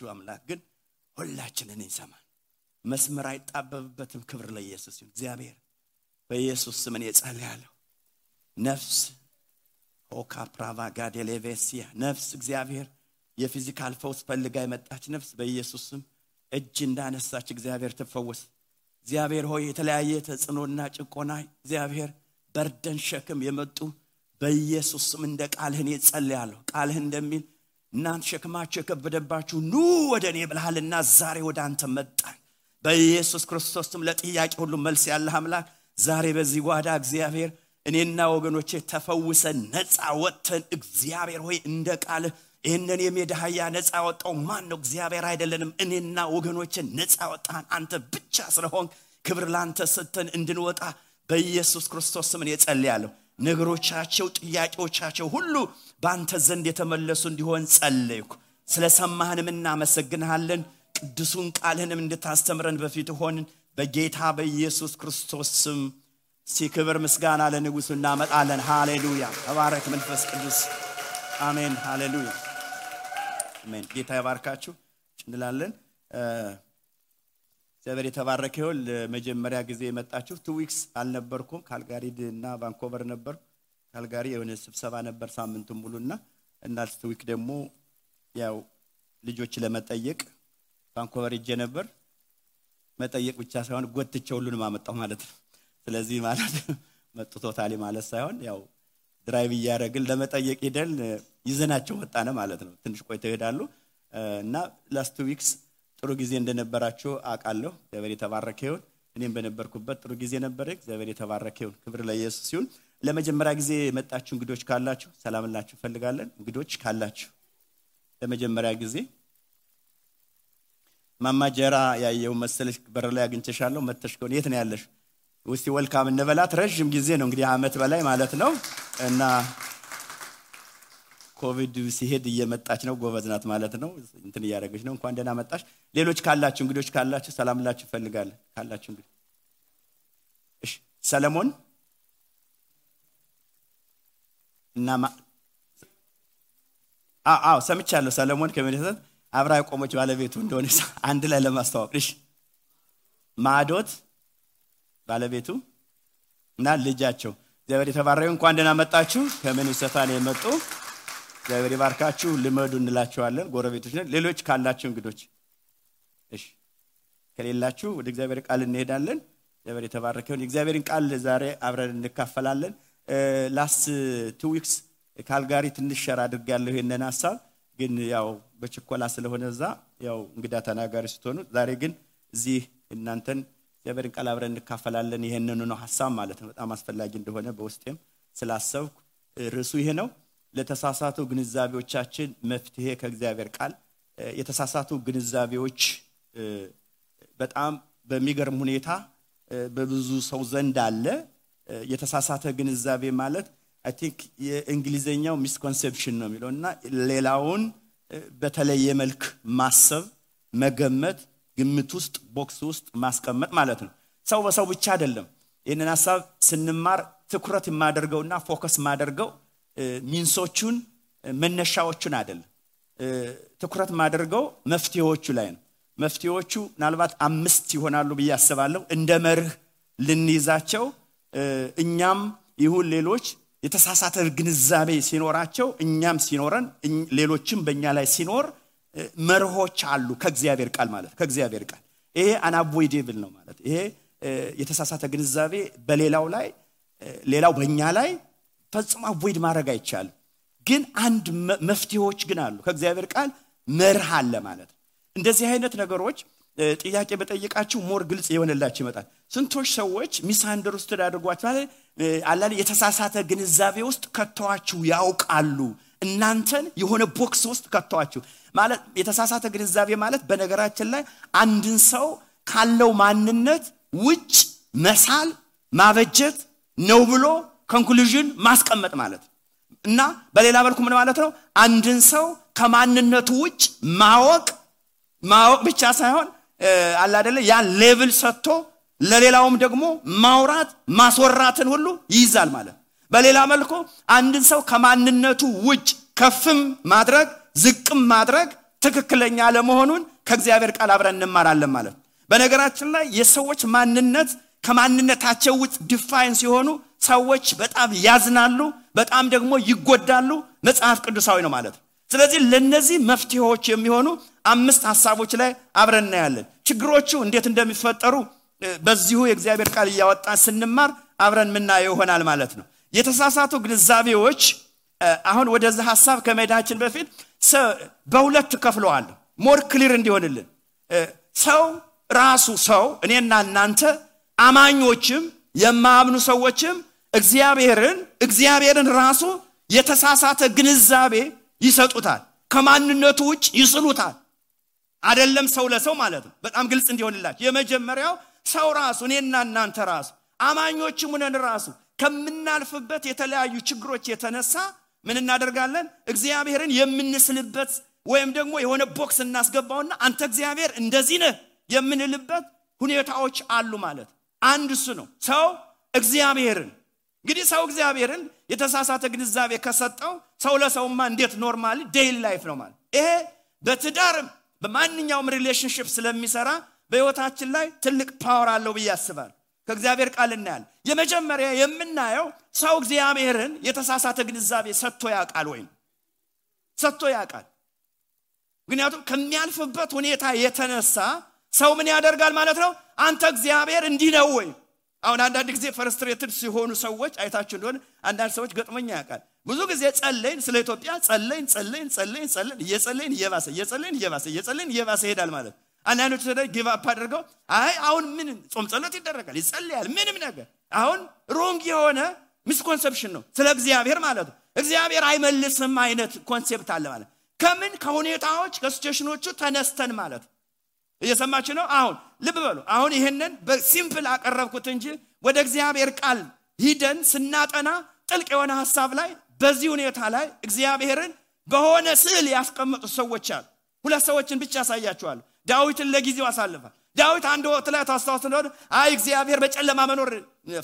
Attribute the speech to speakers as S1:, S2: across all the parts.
S1: መላሹ አምላክ ግን ሁላችንን ይሰማል። መስመር አይጣበብበትም። ክብር ለኢየሱስ ይሁን። እግዚአብሔር በኢየሱስ ስምን የጸልያለሁ ነፍስ ኦካ ፕራቫ ጋዴሌቬሲያ ነፍስ እግዚአብሔር የፊዚካል ፈውስ ፈልጋ የመጣች ነፍስ በኢየሱስ ስም እጅ እንዳነሳች እግዚአብሔር ትፈወስ። እግዚአብሔር ሆይ የተለያየ ተጽዕኖና ጭቆና እግዚአብሔር በርደን ሸክም የመጡ በኢየሱስ ስም እንደ ቃልህን የጸልያለሁ ቃልህ እንደሚል እናንተ ሸክማችሁ የከበደባችሁ ኑ ወደ እኔ ብልሃልና ዛሬ ወደ አንተ መጣን። በኢየሱስ ክርስቶስ ስም ለጥያቄ ሁሉ መልስ ያለህ አምላክ ዛሬ በዚህ ጓዳ እግዚአብሔር እኔና ወገኖቼ ተፈውሰን ነፃ ወጥተን እግዚአብሔር ሆይ እንደ ቃልህ ይህንን የሜዳ አህያ ነፃ ወጣው ማን ነው እግዚአብሔር አይደለንም። እኔና ወገኖችን ነፃ ወጣን አንተ ብቻ ስለሆን ክብር ለአንተ ሰጥተን እንድንወጣ በኢየሱስ ክርስቶስ ስምን የጸልያለሁ ነገሮቻቸው ጥያቄዎቻቸው ሁሉ በአንተ ዘንድ የተመለሱ እንዲሆን ጸለይኩ። ስለሰማህንም እናመሰግንሃለን። ቅዱሱን ቃልህንም እንድታስተምረን በፊት ሆንን። በጌታ በኢየሱስ ክርስቶስ ስም ሲክብር ምስጋና ለንጉሱ እናመጣለን። ሃሌሉያ! ተባረክ መንፈስ ቅዱስ። አሜን። ሃሌሉያ! አሜን። ጌታ ይባርካችሁ እንላለን እግዚአብሔር የተባረከ ይሁን። ለመጀመሪያ ጊዜ የመጣችሁ two weeks አልነበርኩም። ካልጋሪ እና ቫንኮቨር ነበር ካልጋሪ የሆነ ስብሰባ ነበር ሳምንቱን ሙሉ እና two week ደግሞ ያው ልጆች ለመጠየቅ ቫንኮቨር ሄጄ ነበር። መጠየቅ ብቻ ሳይሆን ጎትቼ ሁሉንም አመጣው ማለት ነው። ስለዚህ ማለት መጡ totally ማለት ሳይሆን ያው drive እያደረግን ለመጠየቅ ሄደን ይዘናቸው ወጣን ማለት ነው። ትንሽ ቆይተው ይሄዳሉ። እና last weeks ጥሩ ጊዜ እንደነበራችሁ አውቃለሁ። እግዚአብሔር የተባረከ ይሁን። እኔም በነበርኩበት ጥሩ ጊዜ ነበረ። እግዚአብሔር የተባረከ ይሁን። ክብር ለኢየሱስ ሲሆን ለመጀመሪያ ጊዜ የመጣችሁ እንግዶች ካላችሁ ሰላም ላችሁ እንፈልጋለን። እንግዶች ካላችሁ ለመጀመሪያ ጊዜ ማማጀራ ያየው መሰለሽ? በር ላይ አግኝቸሻለሁ መተሽ ከሆነ የት ነው ያለሽ? ውስቲ ወልካም እንበላት። ረዥም ጊዜ ነው እንግዲህ አመት በላይ ማለት ነው። እና ኮቪድ ሲሄድ እየመጣች ነው። ጎበዝ ናት ማለት ነው። እንትን እያደረገች ነው። እንኳን ደህና መጣሽ ሌሎች ካላችሁ እንግዶች ካላችሁ ሰላም ላችሁ ይፈልጋለን ካላችሁ እንግዲህ እሺ ሰለሞን እና አዎ ሰምቻለሁ። ሰለሞን ከመደሰት አብራ የቆመች ባለቤቱ እንደሆነ አንድ ላይ ለማስተዋወቅ። እሺ ማዶት ባለቤቱ እና ልጃቸው። እግዚአብሔር የተባረከ እንኳን ደህና መጣችሁ። ነው የመጡ? እግዚአብሔር ይባርካችሁ። ልመዱ እንላቸዋለን ጎረቤቶች ሌሎች ካላችሁ እንግዶች ከሌላችሁ ወደ እግዚአብሔር ቃል እንሄዳለን። እግዚአብሔር የተባረከውን የእግዚአብሔርን ቃል ዛሬ አብረን እንካፈላለን። last two weeks ካልጋሪ ትንሽ share አድርግ ያለሁ ይህንን ሀሳብ። ግን ያው በችኮላ ስለሆነ እዛ ያው እንግዳ ተናጋሪ ስትሆኑ ዛሬ ግን እዚህ እናንተን እግዚአብሔርን ቃል አብረን እንካፈላለን ይህንኑ ነው ሀሳብ ማለት ነው። በጣም አስፈላጊ እንደሆነ በውስጤም ስላሰብኩ ርዕሱ ይሄ ነው። ለተሳሳቱ ግንዛቤዎቻችን መፍትሄ ከእግዚአብሔር ቃል። የተሳሳቱ ግንዛቤዎች በጣም በሚገርም ሁኔታ በብዙ ሰው ዘንድ አለ። የተሳሳተ ግንዛቤ ማለት I think የእንግሊዝኛው misconception ነው የሚለው እና ሌላውን በተለየ መልክ ማሰብ መገመት ግምት ውስጥ box ውስጥ ማስቀመጥ ማለት ነው። ሰው በሰው ብቻ አይደለም ይህንን ሀሳብ ስንማር ትኩረት የማደርገውና focus ማደርገው means ኦቹን መነሻዎቹን አይደለም። ትኩረት ማደርገው መፍትሄዎቹ ላይ ነው መፍትሄዎቹ ምናልባት አምስት ይሆናሉ ብዬ አስባለሁ። እንደ መርህ ልንይዛቸው እኛም ይሁን ሌሎች የተሳሳተ ግንዛቤ ሲኖራቸው እኛም ሲኖረን ሌሎችም በእኛ ላይ ሲኖር መርሆች አሉ ከእግዚአብሔር ቃል ማለት ከእግዚአብሔር ቃል ይሄ unavoidable ነው ማለት ይሄ የተሳሳተ ግንዛቤ በሌላው ላይ ሌላው በእኛ ላይ ፈጽሞ avoid ማድረግ አይቻልም። ግን አንድ መፍትሄዎች ግን አሉ። ከእግዚአብሔር ቃል መርህ አለ ማለት እንደዚህ አይነት ነገሮች ጥያቄ በጠየቃችሁ more ግልጽ የሆነላችሁ ይመጣል። ስንቶች ሰዎች misunderstood አላለ የተሳሳተ ግንዛቤ ውስጥ ከተዋችሁ ያውቃሉ። እናንተን የሆነ box ውስጥ ከተዋችሁ ማለት የተሳሳተ ግንዛቤ ማለት በነገራችን ላይ አንድን ሰው ካለው ማንነት ውጭ መሳል ማበጀት ነው ብሎ conclusion ማስቀመጥ ማለት እና በሌላ መልኩ ምን ማለት ነው? አንድን ሰው ከማንነቱ ውጭ ማወቅ ማወቅ ብቻ ሳይሆን አላደለ ያን label ሰጥቶ ለሌላውም ደግሞ ማውራት ማስወራትን ሁሉ ይይዛል ማለት በሌላ መልኩ አንድን ሰው ከማንነቱ ውጭ ከፍም ማድረግ ዝቅም ማድረግ ትክክለኛ ለመሆኑን ከእግዚአብሔር ቃል አብረን እንማራለን ማለት በነገራችን ላይ የሰዎች ማንነት ከማንነታቸው ውጭ define ሲሆኑ ሰዎች በጣም ያዝናሉ በጣም ደግሞ ይጎዳሉ። መጽሐፍ ቅዱሳዊ ነው ማለት ነው ስለዚህ ለነዚህ መፍትሄዎች የሚሆኑ አምስት ሀሳቦች ላይ አብረን እናያለን። ችግሮቹ እንዴት እንደሚፈጠሩ በዚሁ የእግዚአብሔር ቃል እያወጣን ስንማር አብረን ምናየው ይሆናል ማለት ነው። የተሳሳቱ ግንዛቤዎች አሁን ወደዚህ ሀሳብ ከመሄዳችን በፊት በሁለት ከፍለዋለሁ። more clear እንዲሆንልን። ሰው ራሱ ሰው እኔና እናንተ አማኞችም የማያምኑ ሰዎችም እግዚአብሔርን እግዚአብሔርን ራሱ የተሳሳተ ግንዛቤ ይሰጡታል። ከማንነቱ ውጭ ይስሉታል። አደለም ሰው ለሰው ማለት ነው። በጣም ግልጽ እንዲሆንላቸው የመጀመሪያው ሰው ራሱ እኔና እናንተ ራሱ አማኞችም ሁነን ራሱ ከምናልፍበት የተለያዩ ችግሮች የተነሳ ምን እናደርጋለን? እግዚአብሔርን የምንስልበት ወይም ደግሞ የሆነ ቦክስ እናስገባውና አንተ እግዚአብሔር እንደዚህ ነህ የምንልበት ሁኔታዎች አሉ ማለት አንድ እሱ ነው። ሰው እግዚአብሔርን እንግዲህ ሰው እግዚአብሔርን የተሳሳተ ግንዛቤ ከሰጠው ሰው ለሰውማ እንዴት normally daily life ነው ማለት? ይሄ በትዳርም በማንኛውም relationship ስለሚሰራ በህይወታችን ላይ ትልቅ power አለው ብዬ አስባል ከእግዚአብሔር ቃል እናያል የመጀመሪያ የምናየው ሰው እግዚአብሔርን የተሳሳተ ግንዛቤ ሰጥቶ ያውቃል ወይም ሰጥቶ ያውቃል። ምክንያቱም ከሚያልፍበት ሁኔታ የተነሳ ሰው ምን ያደርጋል ማለት ነው? አንተ እግዚአብሔር እንዲህ ነው ወይ አሁን አንዳንድ ጊዜ frustrated ሲሆኑ ሰዎች አይታችሁ እንደሆነ አንዳንድ ሰዎች ገጥሞኝ ያውቃል። ብዙ ጊዜ ጸለይን ስለ ኢትዮጵያ ጸለይን ጸለይን ጸለይን ጸለይን እየጸለይን እየባሰ እየጸለይን እየባሰ እየጸለይን እየባሰ ይሄዳል ማለት አንዳንዶች they give up አድርገው አይ አሁን ምን ጾም ጸሎት ይደረጋል ይጸልያል ምንም ነገር። አሁን wrong የሆነ misconception ነው ስለ እግዚአብሔር ማለት ነው። እግዚአብሔር አይመልስም አይነት concept አለ ማለት ከምን? ከሁኔታዎች ከ situation ኖቹ ተነስተን ማለት እየሰማችሁ ነው? አሁን ልብ በሉ። አሁን ይህንን በ simple አቀረብኩት እንጂ ወደ እግዚአብሔር ቃል ሂደን ስናጠና ጥልቅ የሆነ ሀሳብ ላይ በዚህ ሁኔታ ላይ እግዚአብሔርን በሆነ ስዕል ያስቀመጡ ሰዎች አሉ። ሁለት ሰዎችን ብቻ ያሳያችኋለሁ ዳዊትን ለጊዜው አሳልፋል ዳዊት አንድ ወቅት ላይ ታስታውስ እንደሆነ አይ እግዚአብሔር በጨለማ መኖር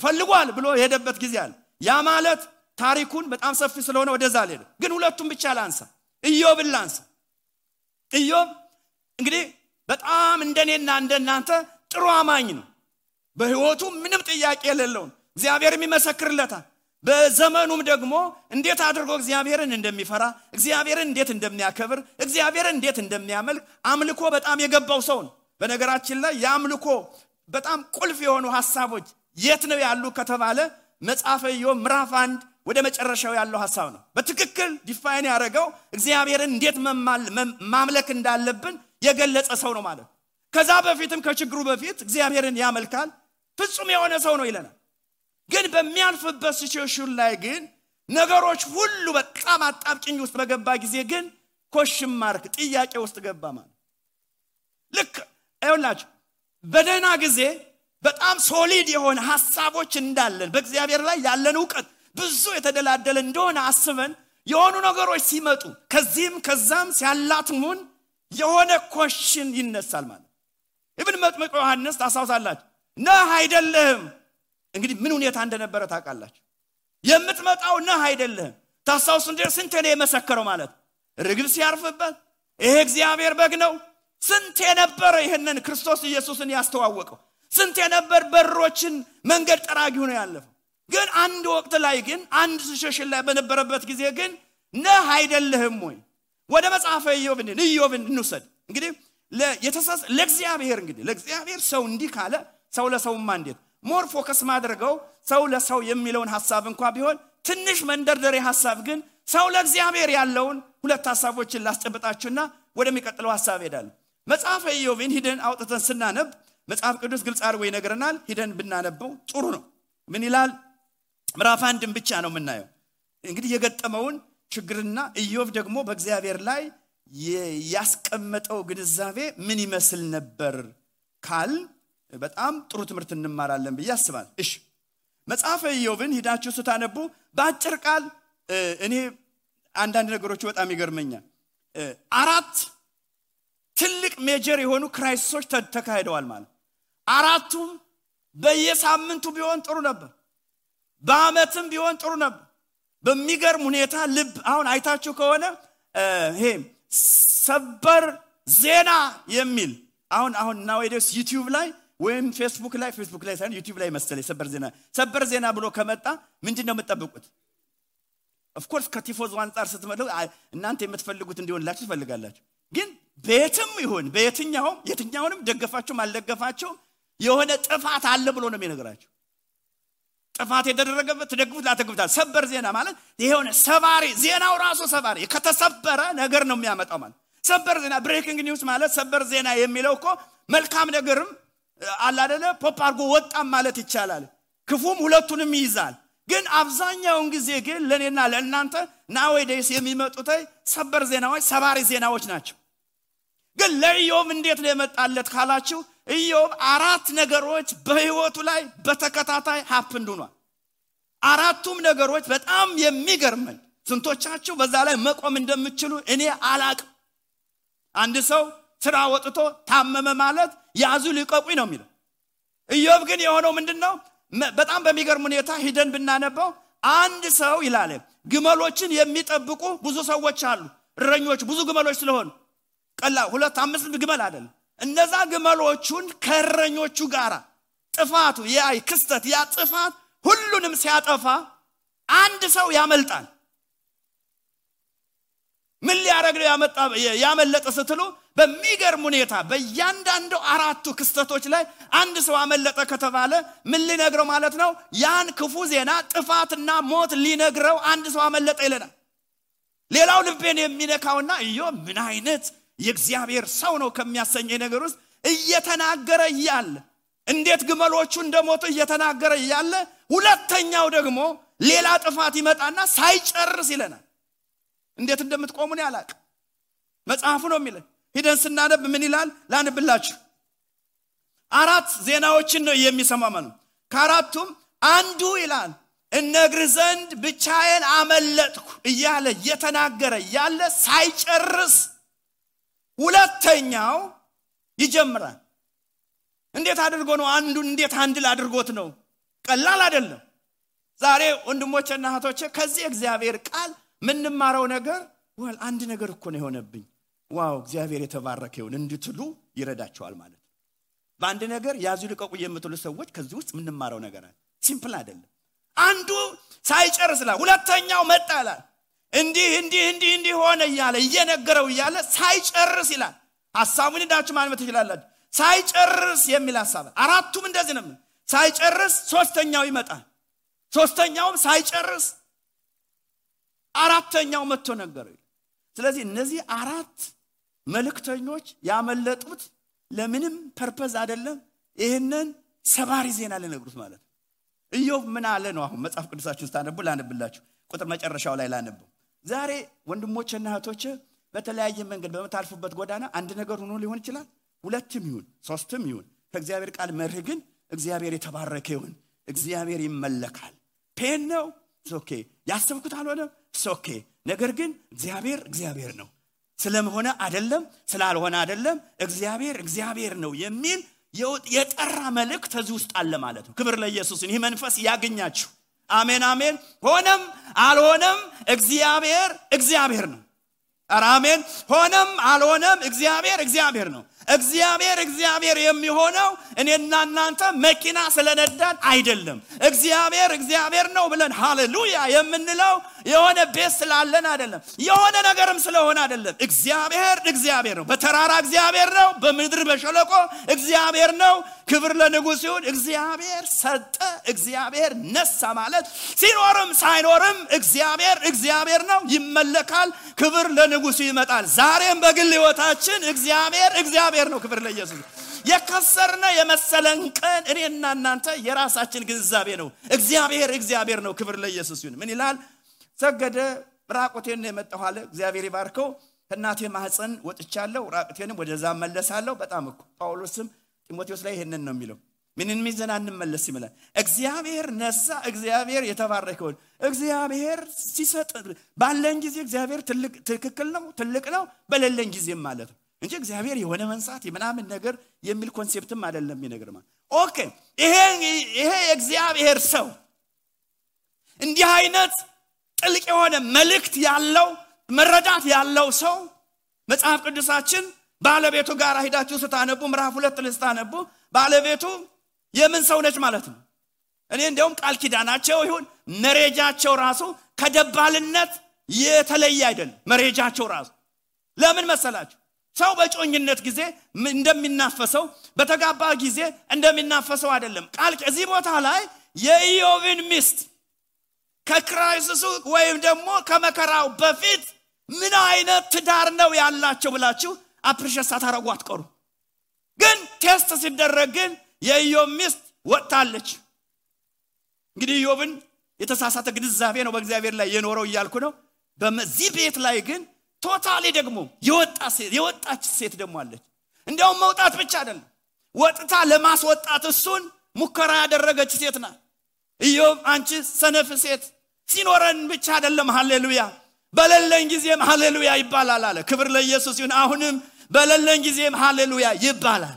S1: ፈልጓል ብሎ የሄደበት ጊዜ አለ። ያ ማለት ታሪኩን በጣም ሰፊ ስለሆነ ወደዛ ልሄድ ግን ሁለቱም ብቻ ላንሳ። ኢዮብን ላንሳ። ኢዮብ እንግዲህ በጣም እንደኔና እንደናንተ ጥሩ አማኝ ነው። በህይወቱ ምንም ጥያቄ የሌለውን እግዚአብሔር የሚመሰክርለታል። በዘመኑም ደግሞ እንዴት አድርጎ እግዚአብሔርን እንደሚፈራ እግዚአብሔርን እንዴት እንደሚያከብር እግዚአብሔርን እንዴት እንደሚያመልክ አምልኮ በጣም የገባው ሰው ነው። በነገራችን ላይ የአምልኮ በጣም ቁልፍ የሆኑ ሀሳቦች የት ነው ያሉ ከተባለ መጽሐፈ ኢዮብ ምዕራፍ አንድ ወደ መጨረሻው ያለው ሀሳብ ነው። በትክክል define ያደረገው እግዚአብሔርን እንዴት ማምለክ እንዳለብን የገለጸ ሰው ነው ማለት። ከዛ በፊትም ከችግሩ በፊት እግዚአብሔርን ያመልካል ፍጹም የሆነ ሰው ነው ይለናል። ግን በሚያልፍበት situation ላይ ግን ነገሮች ሁሉ በጣም አጣብቅኝ ውስጥ በገባ ጊዜ ግን question mark ጥያቄ ውስጥ ገባ ማለት። ልክ ይሁንላችሁ በደህና ጊዜ በጣም solid የሆነ ሀሳቦች እንዳለን በእግዚአብሔር ላይ ያለን እውቀት ብዙ የተደላደለ እንደሆነ አስበን የሆኑ ነገሮች ሲመጡ ከዚህም ከዛም ሲያላትሙን የሆነ ኮሽን ይነሳል ማለት ኢብን መጥምቅ ዮሐንስ ታስታውሳላችሁ? ነህ አይደለህም። እንግዲህ ምን ሁኔታ እንደነበረ ታውቃላችሁ? የምትመጣው ነህ አይደለህም። ታስታውሱ እንደ ስንት ነው የመሰከረው ማለት ርግብ ሲያርፍበት ይሄ እግዚአብሔር በግ ነው። ስንት የነበረ ይህንን ክርስቶስ ኢየሱስን ያስተዋወቀው? ስንት የነበር በሮችን መንገድ ጠራጊ ሆኖ ያለፈው? ግን አንድ ወቅት ላይ ግን አንድ ሲሸሽን ላይ በነበረበት ጊዜ ግን ነህ አይደለህም ወይ ወደ መጽሐፈ ኢዮብን ኢዮብን እንውሰድ። እንግዲህ ለእግዚአብሔር እንግዲህ ለእግዚአብሔር ሰው እንዲህ ካለ ሰው ለሰውማ እንዴት? ሞር ፎከስ ማድረገው ሰው ለሰው የሚለውን ሀሳብ እንኳ ቢሆን ትንሽ መንደርደሬ ሀሳብ ግን ሰው ለእግዚአብሔር ያለውን ሁለት ሀሳቦችን ላስጨብጣችሁና ወደሚቀጥለው ሀሳብ ሄዳለሁ መጽሐፈ ኢዮብን ሂደን አውጥተን ስናነብ መጽሐፍ ቅዱስ ግልጽ አድርጎ ይነግረናል። ሂደን ብናነበው ጥሩ ነው። ምን ይላል? ምዕራፍ አንድን ብቻ ነው የምናየው። እንግዲህ የገጠመውን ችግርና ኢዮብ ደግሞ በእግዚአብሔር ላይ ያስቀመጠው ግንዛቤ ምን ይመስል ነበር ካል በጣም ጥሩ ትምህርት እንማራለን ብዬ አስባል እሺ መጽሐፈ ኢዮብን ሂዳችሁ ስታነቡ በአጭር ቃል እኔ አንዳንድ ነገሮች በጣም ይገርመኛል። አራት ትልቅ major የሆኑ crisis ኦች ተካሂደዋል ማለት አራቱም በየሳምንቱ ቢሆን ጥሩ ነበር። በአመትም ቢሆን ጥሩ ነበር በሚገርም ሁኔታ ልብ አሁን አይታችሁ ከሆነ ይሄ ሰበር ዜና የሚል አሁን አሁን nowadays ዩቲዩብ ላይ ወይም ፌስቡክ ላይ ፌስቡክ ላይ ሳይሆን ዩቲዩብ ላይ መሰለኝ ሰበር ዜና ሰበር ዜና ብሎ ከመጣ ምንድን ነው የምትጠብቁት? of course ከቲፎዞ አንጻር ስትመለከተው እናንተ የምትፈልጉት እንዲሆንላችሁ ትፈልጋላችሁ። ግን በየትም ይሁን በየትኛውም የትኛውንም ደገፋችሁም አልደገፋችሁም የሆነ ጥፋት አለ ብሎ ነው የሚነግራችሁ። ጥፋት የተደረገበት ትደግፉት ላትደግፉት። ሰበር ዜና ማለት የሆነ ሰባሪ ዜናው ራሱ ሰባሪ ከተሰበረ ነገር ነው የሚያመጣው ማለት ሰበር ዜና breaking news ማለት ሰበር ዜና የሚለው እኮ መልካም ነገርም አላደለ pop አድርጎ ወጣም ማለት ይቻላል። ክፉም ሁለቱንም ይይዛል። ግን አብዛኛውን ጊዜ ግን ለእኔና ለእናንተ nowadays የሚመጡት ሰበር ዜናዎች ሰባሪ ዜናዎች ናቸው። ግን ለኢዮብ እንዴት ነው የመጣለት ካላችሁ ኢዮብ አራት ነገሮች በህይወቱ ላይ በተከታታይ happened ሆኗል። አራቱም ነገሮች በጣም የሚገርመኝ ስንቶቻችሁ በዛ ላይ መቆም እንደምችሉ እኔ አላቅም። አንድ ሰው ስራ ወጥቶ ታመመ ማለት ያዙ ሊቀቁኝ ነው የሚለው። ኢዮብ ግን የሆነው ምንድን ነው? በጣም በሚገርም ሁኔታ ሂደን ብናነበው አንድ ሰው ይላል ግመሎችን የሚጠብቁ ብዙ ሰዎች አሉ። እረኞች ብዙ ግመሎች ስለሆኑ ቀላ ሁለት አምስት ግመል አይደለም። እነዛ ግመሎቹን ከእረኞቹ ጋር ጥፋቱ ያ ክስተት ያ ጥፋት ሁሉንም ሲያጠፋ አንድ ሰው ያመልጣል። ምን ሊያደረግ ነው ያመለጠ ስትሉ በሚገርም ሁኔታ በእያንዳንዱ አራቱ ክስተቶች ላይ አንድ ሰው አመለጠ ከተባለ ምን ሊነግረው ማለት ነው? ያን ክፉ ዜና ጥፋትና ሞት ሊነግረው አንድ ሰው አመለጠ ይለናል። ሌላው ልቤን የሚነካውና እዮ ምን አይነት የእግዚአብሔር ሰው ነው ከሚያሰኘኝ ነገር ውስጥ እየተናገረ እያለ እንዴት ግመሎቹ እንደሞቱ እየተናገረ እያለ ሁለተኛው ደግሞ ሌላ ጥፋት ይመጣና ሳይጨርስ ይለናል። እንዴት እንደምትቆሙን ያላቅ መጽሐፉ ነው የሚለን። ሂደን ስናነብ ምን ይላል? ላንብላችሁ። አራት ዜናዎችን ነው የሚሰማ ከአራቱም አንዱ ይላል እነግርህ ዘንድ ብቻዬን አመለጥኩ እያለ እየተናገረ እያለ ሳይጨርስ ሁለተኛው ይጀምራል። እንዴት አድርጎ ነው አንዱን እንዴት handle አድርጎት ነው? ቀላል አይደለም። ዛሬ ወንድሞቼና እህቶቼ ከዚህ እግዚአብሔር ቃል የምንማረው ነገር well አንድ ነገር እኮ ነው የሆነብኝ፣ wow እግዚአብሔር የተባረከ ይሁን እንድትሉ ይረዳችኋል ማለት ነው። በአንድ ነገር ያዙ ልቀቁ የምትሉ ሰዎች ከዚህ ውስጥ የምንማረው ነገር አለ። simple አይደለም። አንዱ ሳይጨርስ ላ ሁለተኛው መጣ ይላል። እንዲህ እንዲህ እንዲህ እንዲህ ሆነ እያለ እየነገረው እያለ ሳይጨርስ ይላል። ሀሳቡን ሄዳችሁ ማንበብ ትችላላችሁ። ሳይጨርስ የሚል ሀሳብ አራቱም እንደዚህ ነው። ሳይጨርስ ሶስተኛው ይመጣል። ሶስተኛውም ሳይጨርስ አራተኛው መጥቶ ነገረው። ስለዚህ እነዚህ አራት መልእክተኞች ያመለጡት ለምንም purpose አይደለም። ይህንን ሰባሪ ዜና ልነግሩት ማለት ነው። ኢዮብ ምን አለ ነው? አሁን መጽሐፍ ቅዱሳችሁን ስታነቡ ላነብላችሁ፣ ቁጥር መጨረሻው ላይ ላነበው። ዛሬ ወንድሞችና እህቶች በተለያየ መንገድ በምታልፉበት ጎዳና አንድ ነገር ሆኖ ሊሆን ይችላል። ሁለትም ይሁን ሶስትም ይሁን ከእግዚአብሔር ቃል መርህ ግን እግዚአብሔር የተባረከ ይሁን። እግዚአብሔር ይመለካል። pain ነው okay። ያሰብኩት አልሆነም okay። ነገር ግን እግዚአብሔር እግዚአብሔር ነው። ስለሆነ አደለም ስላልሆነ አደለም፣ እግዚአብሔር እግዚአብሔር ነው የሚል የጠራ መልእክት ከዚህ ውስጥ አለ ማለት ነው። ክብር ለኢየሱስን። ይህ መንፈስ ያገኛችሁ። አሜን አሜን። ሆነም አልሆነም እግዚአብሔር እግዚአብሔር ነው። ኧረ አሜን። ሆነም አልሆነም እግዚአብሔር እግዚአብሔር ነው። እግዚአብሔር እግዚአብሔር የሚሆነው እኔና እናንተ መኪና ስለነዳን አይደለም። እግዚአብሔር እግዚአብሔር ነው ብለን ሃሌሉያ የምንለው የሆነ ቤት ስላለን አይደለም። የሆነ ነገርም ስለሆነ አይደለም። እግዚአብሔር እግዚአብሔር ነው። በተራራ እግዚአብሔር ነው። በምድር በሸለቆ እግዚአብሔር ነው። ክብር ለንጉሥ ይሁን። እግዚአብሔር ሰጠ፣ እግዚአብሔር ነሳ ማለት ሲኖርም ሳይኖርም እግዚአብሔር እግዚአብሔር ነው፣ ይመለካል። ክብር ለንጉሱ ይመጣል። ዛሬም በግል ሕይወታችን እግዚአብሔር እግዚአብሔር ነው። ክብር ለኢየሱስ። የከሰርነ የመሰለን ቀን እኔና እናንተ የራሳችን ግንዛቤ ነው። እግዚአብሔር እግዚአብሔር ነው። ክብር ለኢየሱስ ይሁን። ምን ይላል? ሰገደ ራቁቴን ነው የመጣሁ አለ። እግዚአብሔር ይባርከው። ከእናቴ ማህፀን ወጥቻለሁ፣ ራቁቴንም ወደዛ እመለሳለሁ። በጣም እኮ ጳውሎስም ጢሞቴዎስ ላይ ይህንን ነው የሚለው። ምንን ሚዘን አንመለስ ይምላል። እግዚአብሔር ነሳ፣ እግዚአብሔር የተባረከውን እግዚአብሔር ሲሰጥ ባለን ጊዜ እግዚአብሔር ትክክል ነው፣ ትልቅ ነው፣ በሌለን ጊዜም ማለት ነው እንጂ እግዚአብሔር የሆነ መንሳት የምናምን ነገር የሚል concept ም አይደለም የሚነግር okay። ይሄ የእግዚአብሔር ሰው እንዲህ አይነት ጥልቅ የሆነ መልእክት ያለው መረዳት ያለው ሰው መጽሐፍ ቅዱሳችን ባለቤቱ ጋር ሂዳችሁ ስታነቡ ምዕራፍ ሁለት ስታነቡ ባለቤቱ የምን ሰው ነች ማለት ነው? እኔ እንዲያውም ቃል ኪዳናቸው ይሁን መሬጃቸው ራሱ ከደባልነት የተለየ አይደለም። መሬጃቸው ራሱ ለምን መሰላችሁ ሰው በጮኝነት ጊዜ እንደሚናፈሰው በተጋባ ጊዜ እንደሚናፈሰው አይደለም። ቃል እዚህ ቦታ ላይ የኢዮብን ሚስት ከ crisis ኡ ወይም ደግሞ ከመከራው በፊት ምን አይነት ትዳር ነው ያላቸው ብላችሁ appreciate ሳታረጉ አትቀሩ ግን test ሲደረግ ግን የኢዮብ ሚስት ወጥታለች። እንግዲህ ኢዮብን የተሳሳተ ግንዛቤ ነው በእግዚአብሔር ላይ የኖረው እያልኩ ነው። በዚህ ቤት ላይ ግን totally ደግሞ የወጣች ሴት ደግሞ አለች። እንዲያውም መውጣት ብቻ አይደለም ወጥታ ለማስወጣት እሱን ሙከራ ያደረገች ሴት ናት። ኢዮብ አንቺ ሰነፍ ሴት ሲኖረን ብቻ አይደለም ሃሌሉያ በሌለኝ ጊዜም ሃሌሉያ ይባላል አለ። ክብር ለኢየሱስ ይሁን። አሁንም በሌለኝ ጊዜም ሃሌሉያ ይባላል።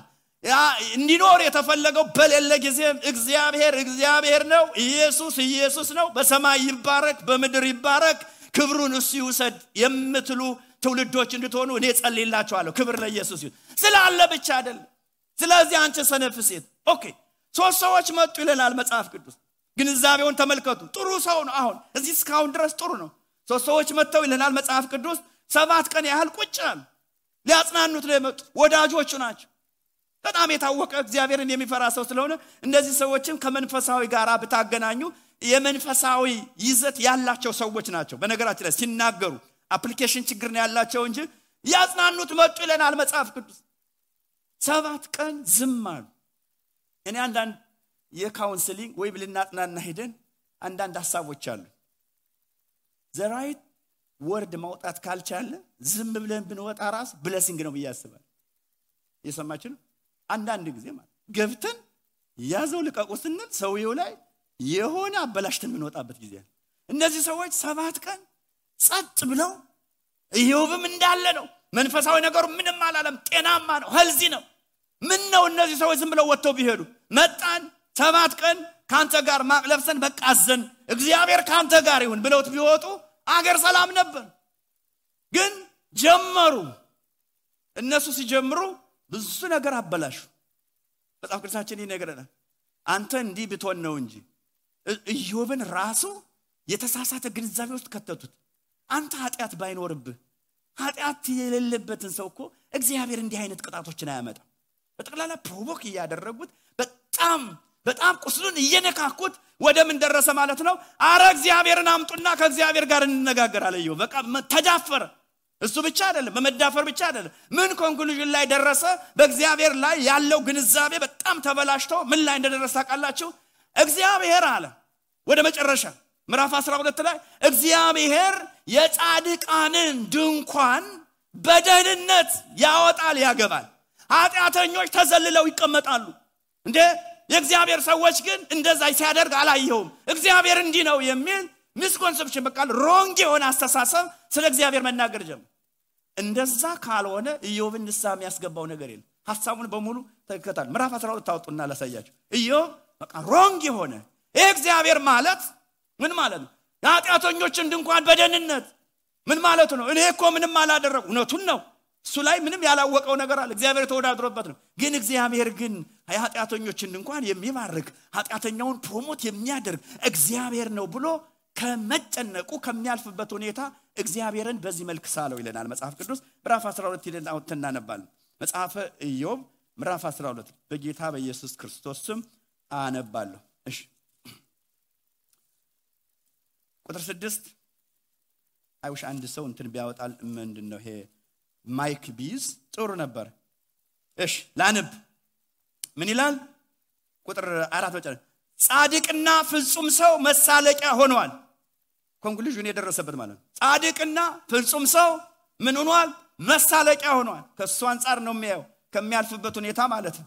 S1: እንዲኖር የተፈለገው በሌለ ጊዜም እግዚአብሔር እግዚአብሔር ነው ኢየሱስ ኢየሱስ ነው። በሰማይ ይባረክ በምድር ይባረክ ክብሩን እሱ ይውሰድ የምትሉ ትውልዶች እንድትሆኑ እኔ እጸልይላችኋለሁ ክብር ለኢየሱስ ይሁን። ስላለ ብቻ አይደለም። ስለዚህ አንቺ ሰነፍ ሴት okay ሶስት ሰዎች መጡ ይለናል መጽሐፍ ቅዱስ። ግንዛቤውን ተመልከቱ። ጥሩ ሰው ነው አሁን። እዚህ እስካሁን ድረስ ጥሩ ነው። ሶስት ሰዎች መጥተው ይለናል መጽሐፍ ቅዱስ። ሰባት ቀን ያህል ቁጭ አሉ። ሊያጽናኑት ነው የመጡት። ወዳጆቹ ናቸው። በጣም የታወቀ እግዚአብሔርን የሚፈራ ሰው ስለሆነ እነዚህ ሰዎችም ከመንፈሳዊ ጋር ብታገናኙ የመንፈሳዊ ይዘት ያላቸው ሰዎች ናቸው። በነገራችን ላይ ሲናገሩ application ችግር ነው ያላቸው እንጂ ያጽናኑት መጡ ይለናል መጽሐፍ ቅዱስ። ሰባት ቀን ዝም አሉ። እኔ አንዳንድ የ counseling ወይም ልናጽናና ሄደን አንዳንድ ሀሳቦች አሉ። the right word ማውጣት ካልቻለ ዝም ብለን ብንወጣ ራሱ blessing ነው ብዬ አስባል እየሰማችሁ ነው? አንዳንድ ጊዜ ማለት ገብተን ያዘው ልቀቁ ስንል ሰውየው ላይ የሆነ አበላሽተን የምንወጣበት ጊዜ እነዚህ ሰዎች ሰባት ቀን ጸጥ ብለው ኢዮብም እንዳለ ነው። መንፈሳዊ ነገሩ ምንም አላለም። ጤናማ ነው ህልዚ ነው። ምን ነው እነዚህ ሰዎች ዝም ብለው ወጥተው ቢሄዱ? መጣን ሰባት ቀን ከአንተ ጋር ማቅ ለብሰን በቃ አዘን። እግዚአብሔር ከአንተ ጋር ይሁን ብለውት ቢወጡ አገር ሰላም ነበር። ግን ጀመሩ። እነሱ ሲጀምሩ ብዙ ነገር አበላሹ። መጽሐፍ ቅዱሳችን ይነግረናል። አንተ እንዲህ ብትሆን ነው እንጂ ኢዮብን ራሱ የተሳሳተ ግንዛቤ ውስጥ ከተቱት። አንተ ኃጢአት ባይኖርብህ ኃጢአት የሌለበትን ሰው እኮ እግዚአብሔር እንዲህ አይነት ቅጣቶችን አያመጣም። በጠቅላላ provoke እያደረጉት በጣም በጣም ቁስሉን እየነካኩት ወደ ምን ደረሰ ማለት ነው? አረ እግዚአብሔርን አምጡና ከእግዚአብሔር ጋር እንነጋገር አለ በቃ ተዳፈረ። እሱ ብቻ አይደለም በመዳፈር ብቻ አይደለም። ምን ኮንክሉዥን ላይ ደረሰ? በእግዚአብሔር ላይ ያለው ግንዛቤ በጣም ተበላሽቶ ምን ላይ እንደደረሰ ታውቃላችሁ እግዚአብሔር አለ። ወደ መጨረሻ ምዕራፍ 12 ላይ እግዚአብሔር የጻድቃንን ድንኳን በደህንነት ያወጣል ያገባል። ኃጢአተኞች ተዘልለው ይቀመጣሉ። እንዴ! የእግዚአብሔር ሰዎች ግን እንደዛ ሲያደርግ አላየውም እግዚአብሔር እንዲህ ነው የሚል ሚስኮንሰፕሽን በቃል ሮንግ የሆነ አስተሳሰብ ስለ እግዚአብሔር መናገር ጀምር እንደዛ ካልሆነ ኢዮብን ንሳ የሚያስገባው ነገር የለም። ሀሳቡን በሙሉ ተከታል ምዕራፍ 12 ታወጡና ላሳያቸው ኢዮብ በቃ ሮንግ የሆነ ይህ እግዚአብሔር ማለት ምን ማለት ነው? የኃጢአተኞችን ድንኳን በደህንነት ምን ማለቱ ነው? እኔ እኮ ምንም አላደረጉ እውነቱን ነው። እሱ ላይ ምንም ያላወቀው ነገር አለ። እግዚአብሔር ተወዳድሮበት ነው። ግን እግዚአብሔር ግን የኃጢአተኞችን እንኳን የሚባርክ ኃጢአተኛውን promote የሚያደርግ እግዚአብሔር ነው ብሎ ከመጨነቁ ከሚያልፍበት ሁኔታ እግዚአብሔርን በዚህ መልክ ሳለው ይለናል መጽሐፍ ቅዱስ። ምዕራፍ 12 ሂደን አውጥተን እናነባለን። መጽሐፈ ኢዮብ ምዕራፍ 12 በጌታ በኢየሱስ ክርስቶስ ስም አነባለሁ። እሺ። ቁጥር ስድስት አይውሽ አንድ ሰው እንትን ቢያወጣል ምንድን ነው ይሄ? mic ቢይዝ ጥሩ ነበር። እሽ ላንብ። ምን ይላል? ቁጥር አራት መጨረ ጻድቅና ፍጹም ሰው መሳለቂያ ሆነዋል ኮንክሉዥን የደረሰበት ማለት ነው። ጻድቅና ፍጹም ሰው ምን ሆኗል? መሳለቂያ ሆኗል። ከእሱ አንጻር ነው የሚያየው። ከሚያልፍበት ሁኔታ ማለት ነው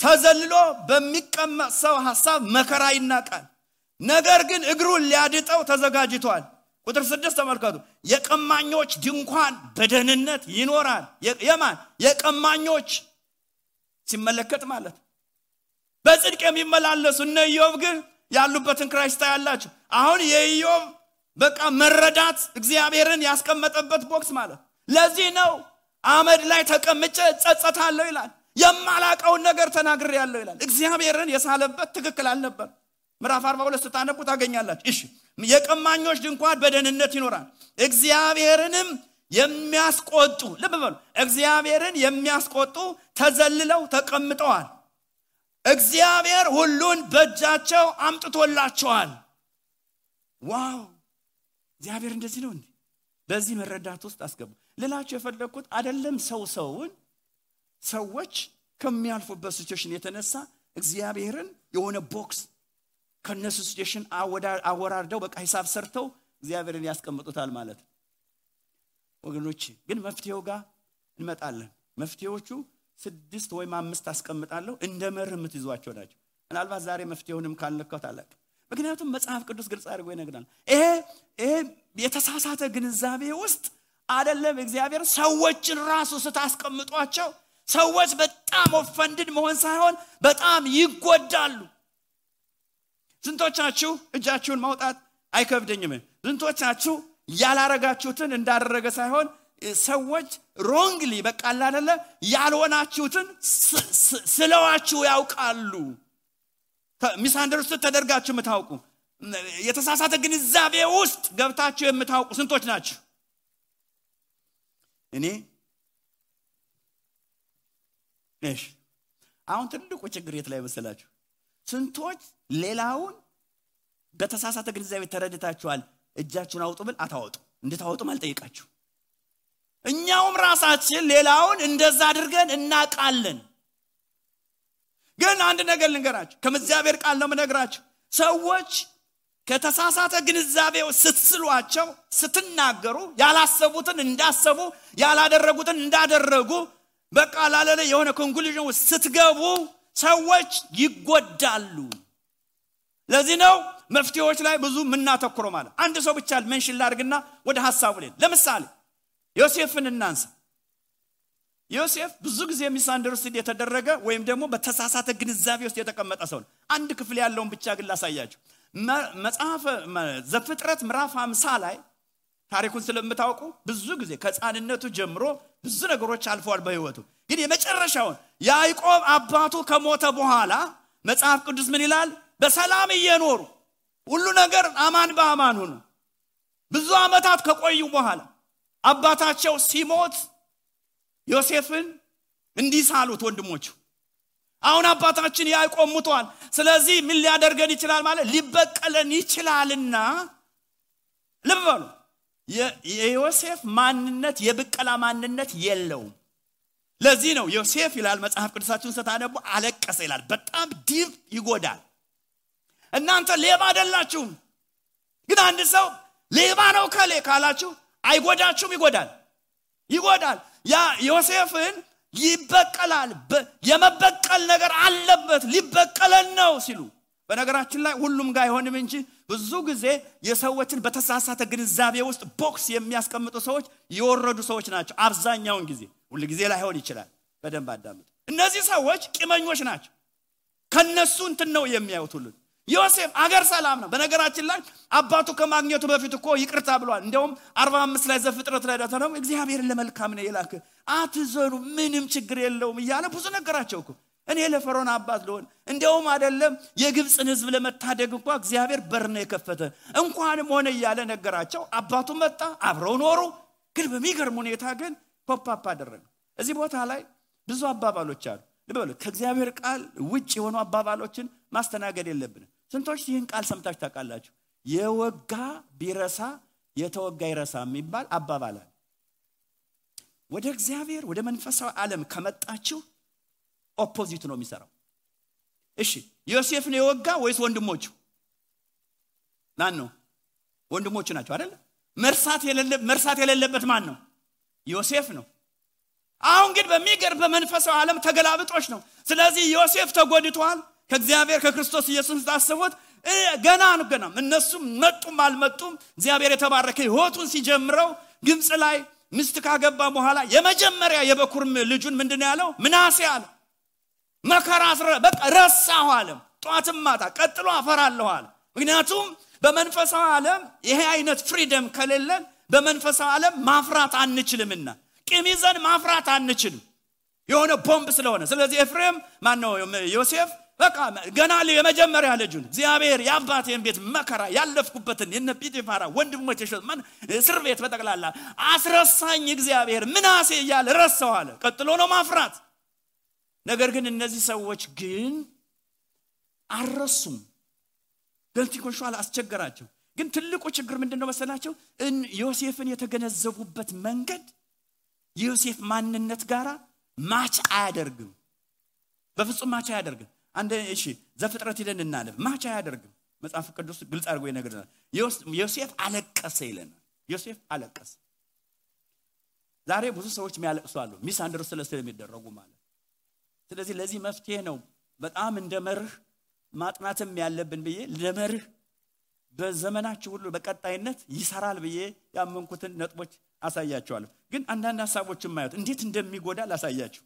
S1: ተዘልሎ በሚቀመጥ ሰው ሀሳብ መከራ ይናቃል። ነገር ግን እግሩን ሊያድጠው ተዘጋጅቷል። ቁጥር ስድስት ተመልከቱ። የቀማኞች ድንኳን በደህንነት ይኖራል። የማን? የቀማኞች ሲመለከት ማለት በጽድቅ የሚመላለሱ እነ ኢዮብ ግን ያሉበትን ክራይስታ ያላቸው አሁን የኢዮብ በቃ መረዳት እግዚአብሔርን ያስቀመጠበት ቦክስ ማለት ለዚህ ነው አመድ ላይ ተቀምጬ ጸጸታለሁ ይላል የማላቀውን ነገር ተናግር ያለው ይላል። እግዚአብሔርን የሳለበት ትክክል አልነበር ምዕራፍ 42 ስታነቡ ታገኛላችሁ። እሺ የቀማኞች ድንኳን በደህንነት ይኖራል። እግዚአብሔርንም የሚያስቆጡ ልብ በሉ እግዚአብሔርን የሚያስቆጡ ተዘልለው ተቀምጠዋል። እግዚአብሔር ሁሉን በእጃቸው አምጥቶላቸዋል። wow! እግዚአብሔር እንደዚህ ነው እንዴ? በዚህ መረዳት ውስጥ አስገቡ። ልላቸው የፈለግኩት አደለም ሰው ሰውን ሰዎች ከሚያልፉበት situation የተነሳ እግዚአብሔርን የሆነ box ከነሱ situation አወራርደው በቃ ሂሳብ ሰርተው እግዚአብሔርን ያስቀምጡታል ማለት ነው። ወገኖች ግን መፍትሄው ጋር እንመጣለን። መፍትሄዎቹ ስድስት ወይም አምስት አስቀምጣለሁ። እንደ መርህ የምትይዟቸው ናቸው። ምናልባት ዛሬ መፍትሄውንም ካልነካው ታላቅ ምክንያቱም መጽሐፍ ቅዱስ ግልጽ አድርጎ ይነግረናል ይሄ ይሄ የተሳሳተ ግንዛቤ ውስጥ አደለም እግዚአብሔር ሰዎችን ራሱ ስታስቀምጧቸው ሰዎች በጣም offended መሆን ሳይሆን በጣም ይጎዳሉ። ስንቶቻችሁ እጃችሁን ማውጣት አይከብደኝም። ስንቶቻችሁ ያላረጋችሁትን እንዳደረገ ሳይሆን ሰዎች ሮንግሊ በቃ አላደለ ያልሆናችሁትን ስለዋችሁ ያውቃሉ። ሚስአንደርስቱድ ተደርጋችሁ የምታውቁ የተሳሳተ ግንዛቤ ውስጥ ገብታችሁ የምታውቁ ስንቶች ናችሁ። እኔ እሺ። አሁን ትልቁ ችግር የት ላይ መሰላችሁ? ስንቶች ሌላውን በተሳሳተ ግንዛቤ ተረድታችኋል እጃችሁን አውጡ ብል አታወጡ። እንድታወጡም አልጠይቃችሁ እኛውም ራሳችን ሌላውን እንደዛ አድርገን እናቃለን ግን አንድ ነገር ልንገራችሁ ከእግዚአብሔር ቃል ነው ምነግራችሁ ሰዎች ከተሳሳተ ግንዛቤው ስትስሏቸው ስትናገሩ ያላሰቡትን እንዳሰቡ ያላደረጉትን እንዳደረጉ በቃ ላለለ የሆነ conclusion ውስጥ ስትገቡ ሰዎች ይጎዳሉ። ለዚህ ነው መፍትሄዎች ላይ ብዙ የምናተኩረው ማለት። አንድ ሰው ብቻ mention ላድርግና ወደ ሀሳቡ ሌን ለምሳሌ ዮሴፍን እናንሳ። ዮሴፍ ብዙ ጊዜ misunderstood የተደረገ ወይም ደግሞ በተሳሳተ ግንዛቤ ውስጥ የተቀመጠ ሰው ነው። አንድ ክፍል ያለውን ብቻ ግን ላሳያቸው መጽሐፈ ዘፍጥረት ምዕራፍ 50 ላይ ታሪኩን ስለምታውቁ ብዙ ጊዜ ከህፃንነቱ ጀምሮ ብዙ ነገሮች አልፈዋል በህይወቱ ግን የመጨረሻውን ያዕቆብ አባቱ ከሞተ በኋላ መጽሐፍ ቅዱስ ምን ይላል? በሰላም እየኖሩ ሁሉ ነገር አማን በአማን ሆኑ። ብዙ ዓመታት ከቆዩ በኋላ አባታቸው ሲሞት ዮሴፍን እንዲህ ሳሉት ወንድሞቹ አሁን አባታችን ያዕቆብ ሙቷል። ስለዚህ ምን ሊያደርገን ይችላል ማለት ሊበቀለን ይችላልና ልብ በሉ የዮሴፍ ማንነት የብቀላ ማንነት የለውም። ለዚህ ነው ዮሴፍ ይላል መጽሐፍ ቅዱሳችሁን ስታነቡ አለቀሰ ይላል። በጣም ዲብ ይጎዳል። እናንተ ሌባ አይደላችሁም። ግን አንድ ሰው ሌባ ነው ከሌ ካላችሁ አይጎዳችሁም? ይጎዳል። ይጎዳል። ያ ዮሴፍን ይበቀላል። የመበቀል ነገር አለበት። ሊበቀለን ነው ሲሉ በነገራችን ላይ ሁሉም ጋር አይሆንም እንጂ ብዙ ጊዜ የሰዎችን በተሳሳተ ግንዛቤ ውስጥ box የሚያስቀምጡ ሰዎች የወረዱ ሰዎች ናቸው። አብዛኛውን ጊዜ ሁል ጊዜ ላይሆን ይችላል። በደንብ አዳምጡ። እነዚህ ሰዎች ቂመኞች ናቸው። ከነሱ እንትን ነው የሚያዩት ሁሉን ዮሴፍ አገር ሰላም ነው። በነገራችን ላይ አባቱ ከማግኘቱ በፊት እኮ ይቅርታ ብሏል። እንዲያውም አርባ አምስት ላይ ዘፍጥረት ላይ ነው እግዚአብሔርን ለመልካም ነው የላክ አትዘኑ ምንም ችግር የለውም እያለ ብዙ ነገራቸው እኮ እኔ ለፈሮን አባት ልሆን። እንዲያውም አይደለም የግብፅን ህዝብ ለመታደግ እንኳ እግዚአብሔር በር ነው የከፈተ። እንኳንም ሆነ እያለ ነገራቸው። አባቱ መጣ አብረው ኖሩ። ግን በሚገርም ሁኔታ ግን ፖፓፕ አደረገ። እዚህ ቦታ ላይ ብዙ አባባሎች አሉ። ልበሉ ከእግዚአብሔር ቃል ውጭ የሆኑ አባባሎችን ማስተናገድ የለብንም። ስንቶች ይህን ቃል ሰምታችሁ ታውቃላችሁ? የወጋ ቢረሳ የተወጋ ይረሳ የሚባል አባባል አለ። ወደ እግዚአብሔር ወደ መንፈሳዊ ዓለም ከመጣችሁ opposite ነው የሚሰራው። እሺ ዮሴፍን የወጋ ወይስ ወንድሞቹ? ማን ነው? ወንድሞቹ ናቸው አይደለ መርሳት የሌለበት ማን ነው? ዮሴፍ ነው። አሁን ግን በሚገርም በመንፈሳዊ ዓለም ተገላቢጦሽ ነው። ስለዚህ ዮሴፍ ተጎድቷል። ከእግዚአብሔር ከክርስቶስ ኢየሱስ ታስቡት ገና ነው ገና። እነሱም መጡም አልመጡም እግዚአብሔር የተባረከ ህይወቱን ሲጀምረው ግብፅ ላይ ሚስት ካገባ በኋላ የመጀመሪያ የበኩር ልጁን ምንድን ያለው? ምናሴ አለ መከራ በቃ ረሳሁ አለም ጠዋትም ማታ ቀጥሎ አፈራለሁ አለ። ምክንያቱም በመንፈሳዊ ዓለም ይሄ አይነት ፍሪደም ከሌለን በመንፈሳዊ ዓለም ማፍራት አንችልምና። ቂም ይዘን ማፍራት አንችልም። የሆነ ቦምብ ስለሆነ። ስለዚህ ኤፍሬም ማን ነው ዮሴፍ በቃ ገና የመጀመሪያ ልጁን እግዚአብሔር የአባቴን ቤት መከራ ያለፍኩበትን የነ ጲጢፋራ ወንድሞች እስር ቤት በጠቅላላ አስረሳኝ እግዚአብሔር ምናሴ እያለ አለ። ቀጥሎ ነው ማፍራት ነገር ግን እነዚህ ሰዎች ግን አልረሱም። ገልቲኮንሿል አስቸገራቸው። ግን ትልቁ ችግር ምንድን ነው መሰላቸው ዮሴፍን የተገነዘቡበት መንገድ የዮሴፍ ማንነት ጋራ match አያደርግም። በፍጹም match አያደርግም። አንድ እሺ ዘፍጥረት ሂደን እናነብ match አያደርግም። መጽሐፍ ቅዱስ ግልጽ አድርጎ ይነግረናል። ዮሴፍ አለቀሰ ይለናል። ዮሴፍ አለቀሰ። ዛሬ ብዙ ሰዎች የሚያለቅሱ አሉ። misunderstood ስለሚደረጉ ማለት ስለዚህ ለዚህ መፍትሄ ነው በጣም እንደ መርህ ማጥናትም ያለብን ብዬ ለመርህ በዘመናችሁ ሁሉ በቀጣይነት ይሰራል ብዬ ያመንኩትን ነጥቦች አሳያቸዋለሁ። ግን አንዳንድ ሀሳቦችን ማየት እንዴት እንደሚጎዳ ላሳያችሁ።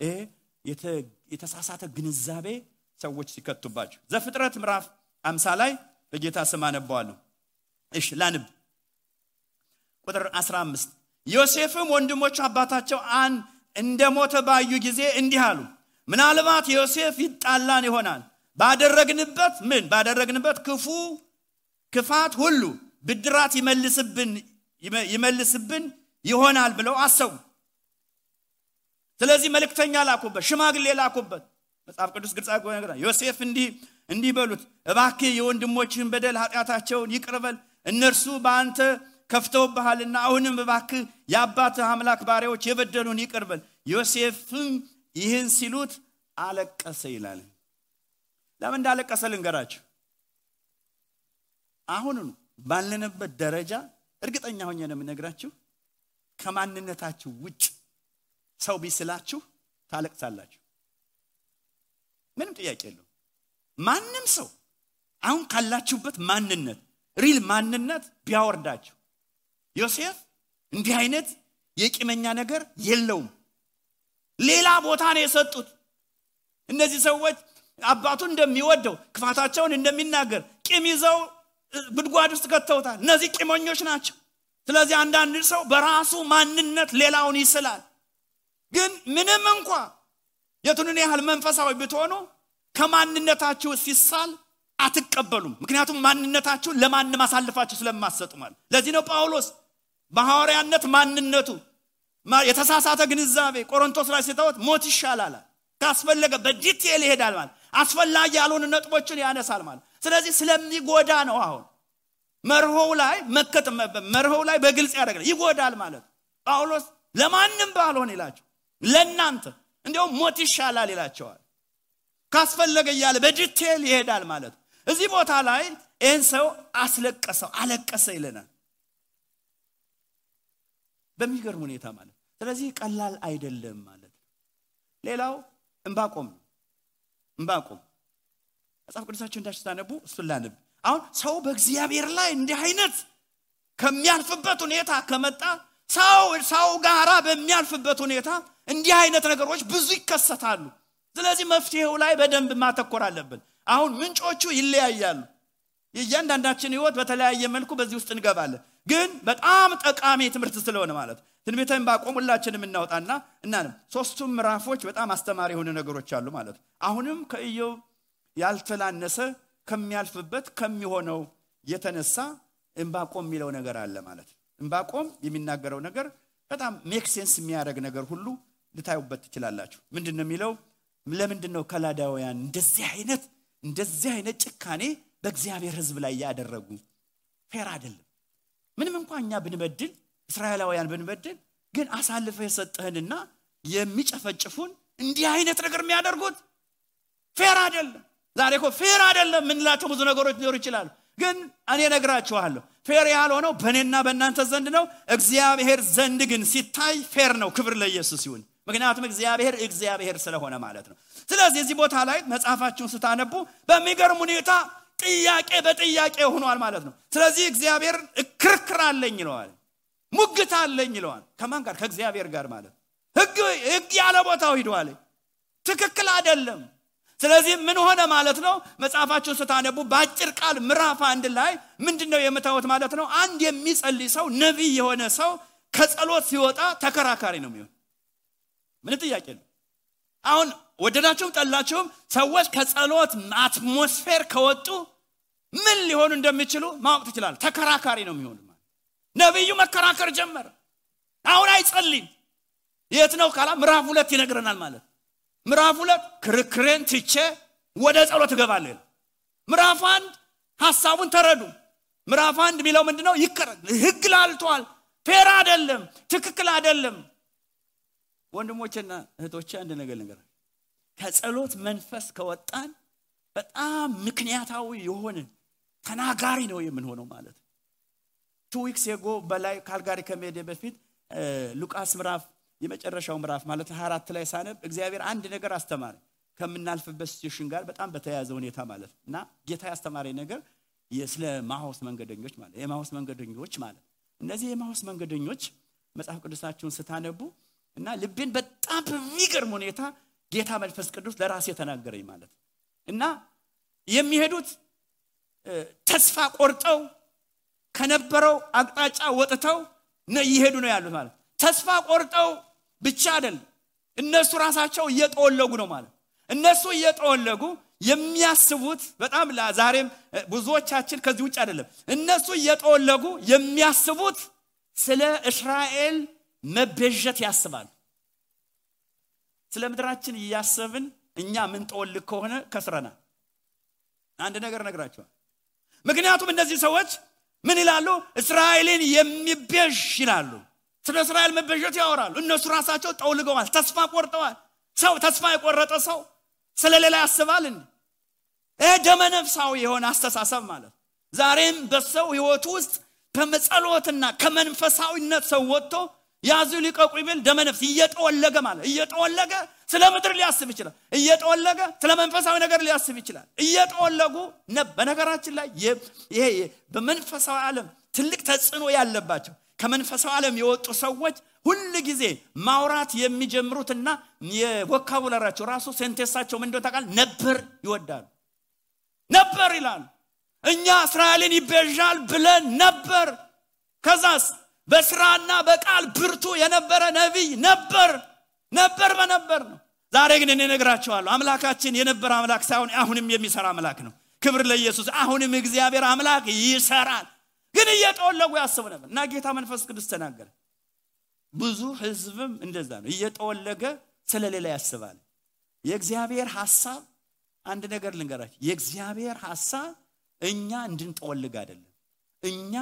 S1: ይሄ የተሳሳተ ግንዛቤ ሰዎች ሲከቱባቸው ዘፍጥረት ምዕራፍ አምሳ ላይ በጌታ ስም አነባዋለሁ። እሽ ላንብ። ቁጥር 15 ዮሴፍም ወንድሞቹ አባታቸው አን እንደ ሞተ ባዩ ጊዜ እንዲህ አሉ ምናልባት ዮሴፍ ይጣላን ይሆናል። ባደረግንበት ምን? ባደረግንበት ክፉ ክፋት ሁሉ ብድራት ይመልስብን ይመልስብን ይሆናል ብለው አሰቡ። ስለዚህ መልእክተኛ ላኩበት ሽማግሌ ላኩበት። መጽሐፍ ቅዱስ ግልጽ ነገር ዮሴፍ እንዲህ እንዲህ በሉት እባክህ የወንድሞችህን በደል ኃጢአታቸውን ይቅርበል እነርሱ በአንተ ከፍተውብሃልና አሁንም እባክህ የአባትህ አምላክ ባሪያዎች የበደሉን ይቅርበል ዮሴፍም ይህን ሲሉት አለቀሰ ይላል። ለምን እንዳለቀሰ ልንገራችሁ። አሁን ባለንበት ደረጃ እርግጠኛ ሆኜ ነው የምነግራችሁ ከማንነታችሁ ውጭ ሰው ቢስላችሁ ታለቅሳላችሁ። ምንም ጥያቄ የለው ማንም ሰው አሁን ካላችሁበት ማንነት ሪል ማንነት ቢያወርዳችሁ። ዮሴፍ እንዲህ አይነት የቂመኛ ነገር የለውም ሌላ ቦታ ነው የሰጡት። እነዚህ ሰዎች አባቱ እንደሚወደው ክፋታቸውን እንደሚናገር ቂም ይዘው ጉድጓድ ውስጥ ከተውታል። እነዚህ ቂመኞች ናቸው። ስለዚህ አንዳንድ ሰው በራሱ ማንነት ሌላውን ይስላል። ግን ምንም እንኳ የቱንን ያህል መንፈሳዊ ብትሆኑ ከማንነታችሁ ሲሳል አትቀበሉም። ምክንያቱም ማንነታችሁን ለማንም አሳልፋችሁ ስለማሰጡ ማለት ለዚህ ነው ጳውሎስ በሐዋርያነት ማንነቱ የተሳሳተ ግንዛቤ ቆሮንቶስ ላይ ሲተወት ሞት ይሻላል ካስፈለገ በዲቴል ይሄዳል ማለት አስፈላጊ ያልሆኑ ነጥቦችን ያነሳል ማለት። ስለዚህ ስለሚጎዳ ነው አሁን። መርሆው ላይ መከት መርሆው ላይ በግልጽ ያደርጋል። ይጎዳል ማለት። ጳውሎስ ለማንም ባልሆን ይላቸው ለእናንተ እንዲሁም ሞት ይሻላል ይላቸዋል። ካስፈለገ እያለ በዲቴል ይሄዳል ማለት። እዚህ ቦታ ላይ ይህን ሰው አስለቀሰው አለቀሰ ይለናል። በሚገርም ሁኔታ ማለት ስለዚህ ቀላል አይደለም ማለት ሌላው እንባቆም ነው። እንባቆም መጽሐፍ ቅዱሳቸው እንዳችሁ ስታነቡ እሱን ላንብ አሁን ሰው በእግዚአብሔር ላይ እንዲህ አይነት ከሚያልፍበት ሁኔታ ከመጣ ሰው ሰው ጋራ በሚያልፍበት ሁኔታ እንዲህ አይነት ነገሮች ብዙ ይከሰታሉ። ስለዚህ መፍትሄው ላይ በደንብ ማተኮር አለብን። አሁን ምንጮቹ ይለያያሉ። የእያንዳንዳችን ህይወት በተለያየ መልኩ በዚህ ውስጥ እንገባለን ግን በጣም ጠቃሚ ትምህርት ስለሆነ ማለት ትንቢተ ዕንባቆም ሁላችንም እናወጣና እናንም ሶስቱም ምዕራፎች በጣም አስተማሪ የሆኑ ነገሮች አሉ ማለት አሁንም ከኢዮብ ያልተላነሰ ከሚያልፍበት ከሚሆነው የተነሳ ዕንባቆም የሚለው ነገር አለ ማለት ዕንባቆም የሚናገረው ነገር በጣም make sense የሚያደርግ ነገር ሁሉ ልታዩበት ትችላላችሁ። ምንድን ነው የሚለው? ለምንድን ነው ከላዳውያን እንደዚህ አይነት እንደዚህ አይነት ጭካኔ በእግዚአብሔር ህዝብ ላይ ያደረጉ? fair አይደለም ምንም እንኳ እኛ ብንበድል እስራኤላውያን ብንበድል ግን አሳልፈህ የሰጠህንና የሚጨፈጭፉን እንዲህ አይነት ነገር የሚያደርጉት fair አይደለም። ዛሬ እኮ fair አይደለም የምንላቸው ብዙ ነገሮች ሊኖሩ ይችላሉ። ግን እኔ ነግራችኋለሁ fair ያልሆነው በእኔና በእናንተ ዘንድ ነው። እግዚአብሔር ዘንድ ግን ሲታይ fair ነው ክብር ለኢየሱስ ይሁን። ምክንያቱም እግዚአብሔር እግዚአብሔር ስለሆነ ማለት ነው። ስለዚህ እዚህ ቦታ ላይ መጽሐፋችሁን ስታነቡ በሚገርም ሁኔታ ጥያቄ በጥያቄ ሆኗል ማለት ነው። ስለዚህ እግዚአብሔር ክርክር አለኝ ይለዋል ሙግት አለኝ ይለዋል። ከማን ጋር? ከእግዚአብሔር ጋር ማለት ህግ ህግ ያለ ቦታው ሂደዋል ትክክል አይደለም። ስለዚህ ምን ሆነ ማለት ነው? መጽሐፋችሁን ስታነቡ በአጭር ቃል ምዕራፍ አንድ ላይ ምንድን ነው የምታወት ማለት ነው? አንድ የሚጸልይ ሰው ነቢይ የሆነ ሰው ከጸሎት ሲወጣ ተከራካሪ ነው የሚሆን። ምን ጥያቄ ነው አሁን ወደዳችሁም ጠላችሁም ሰዎች ከጸሎት አትሞስፌር ከወጡ ምን ሊሆኑ እንደሚችሉ ማወቅ ትችላል ተከራካሪ ነው የሚሆኑ ነቢዩ መከራከር ጀመረ። አሁን አይጸልይም። የት ነው ካላ ምዕራፍ ሁለት ይነግረናል ማለት ምዕራፍ ሁለት ክርክሬን ትቼ ወደ ጸሎት እገባለሁ ምዕራፍ አንድ ሀሳቡን ተረዱ። ምዕራፍ አንድ የሚለው ምንድ ነው ህግ ላልቷል ፌር አይደለም ትክክል አይደለም። ወንድሞችና እህቶች አንድ ነገር ነገር ከጸሎት መንፈስ ከወጣን በጣም ምክንያታዊ የሆነ ተናጋሪ ነው የምንሆነው ማለት two weeks ago በላይ ካልጋሪ ከመሄደ በፊት ሉቃስ ምዕራፍ የመጨረሻው ምዕራፍ ማለት 24 ላይ ሳነብ እግዚአብሔር አንድ ነገር አስተማረኝ ከምናልፍበት season ጋር በጣም በተያያዘ ሁኔታ ማለት እና ጌታ ያስተማረኝ ነገር ስለ ኤማሁስ መንገደኞች ማለት የኤማሁስ መንገደኞች ማለት እነዚህ የኤማሁስ መንገደኞች መጽሐፍ ቅዱሳችሁን ስታነቡ እና ልቤን በጣም በሚገርም ሁኔታ ጌታ መንፈስ ቅዱስ ለራሴ ተናገረኝ ማለት እና የሚሄዱት ተስፋ ቆርጠው ከነበረው አቅጣጫ ወጥተው እየሄዱ ነው ያሉት ማለት ተስፋ ቆርጠው ብቻ አይደለም እነሱ ራሳቸው እየጠወለጉ ነው ማለት እነሱ እየጠወለጉ የሚያስቡት በጣም ዛሬም ብዙዎቻችን ከዚህ ውጭ አይደለም። እነሱ እየጠወለጉ የሚያስቡት ስለ እስራኤል መቤዠት ያስባሉ ስለ ምድራችን እያሰብን እኛ ምንጠወልግ ከሆነ ከስረናል። አንድ ነገር ነግራቸዋል ምክንያቱም እነዚህ ሰዎች ምን ይላሉ? እስራኤልን የሚቤዥ ይላሉ። ስለ እስራኤል መቤዠት ያወራሉ። እነሱ ራሳቸው ጠውልገዋል ተስፋ ቆርጠዋል። ሰው ተስፋ የቆረጠ ሰው ስለ ሌላ ያስባል እንዲ ይህ ደመነፍሳዊ የሆነ አስተሳሰብ ማለት ዛሬም በሰው ህይወት ውስጥ ከመጸሎትና ከመንፈሳዊነት ሰው ወጥቶ ያዙ ሊቀቁ ይብል ደመነፍስ እየጠወለገ ማለት እየጠወለገ ስለ ምድር ሊያስብ ይችላል። እየጠወለገ ስለ መንፈሳዊ ነገር ሊያስብ ይችላል። እየጠወለጉ በነገራችን ላይ ይሄ በመንፈሳዊ ዓለም ትልቅ ተጽዕኖ ያለባቸው ከመንፈሳዊ ዓለም የወጡ ሰዎች ሁል ጊዜ ማውራት የሚጀምሩትና የቮካቡላራቸው ራሱ ሴንቴሳቸው ምንደ ታቃል ነበር ይወዳሉ። ነበር ይላሉ። እኛ እስራኤልን ይቤዣል ብለን ነበር። ከዛስ በስራና በቃል ብርቱ የነበረ ነቢይ ነበር። ነበር በነበር ነው። ዛሬ ግን እኔ ነግራቸዋለሁ አምላካችን የነበረ አምላክ ሳይሆን አሁንም የሚሰራ አምላክ ነው። ክብር ለኢየሱስ። አሁንም እግዚአብሔር አምላክ ይሰራል። ግን እየጠወለጉ ያስቡ ነበር። እና ጌታ መንፈስ ቅዱስ ተናገረ። ብዙ ህዝብም እንደዛ ነው። እየጠወለገ ስለሌላ ያስባል። የእግዚአብሔር ሐሳብ አንድ ነገር ልንገራችሁ። የእግዚአብሔር ሐሳብ እኛ እንድንጠወልግ አይደለም። እኛ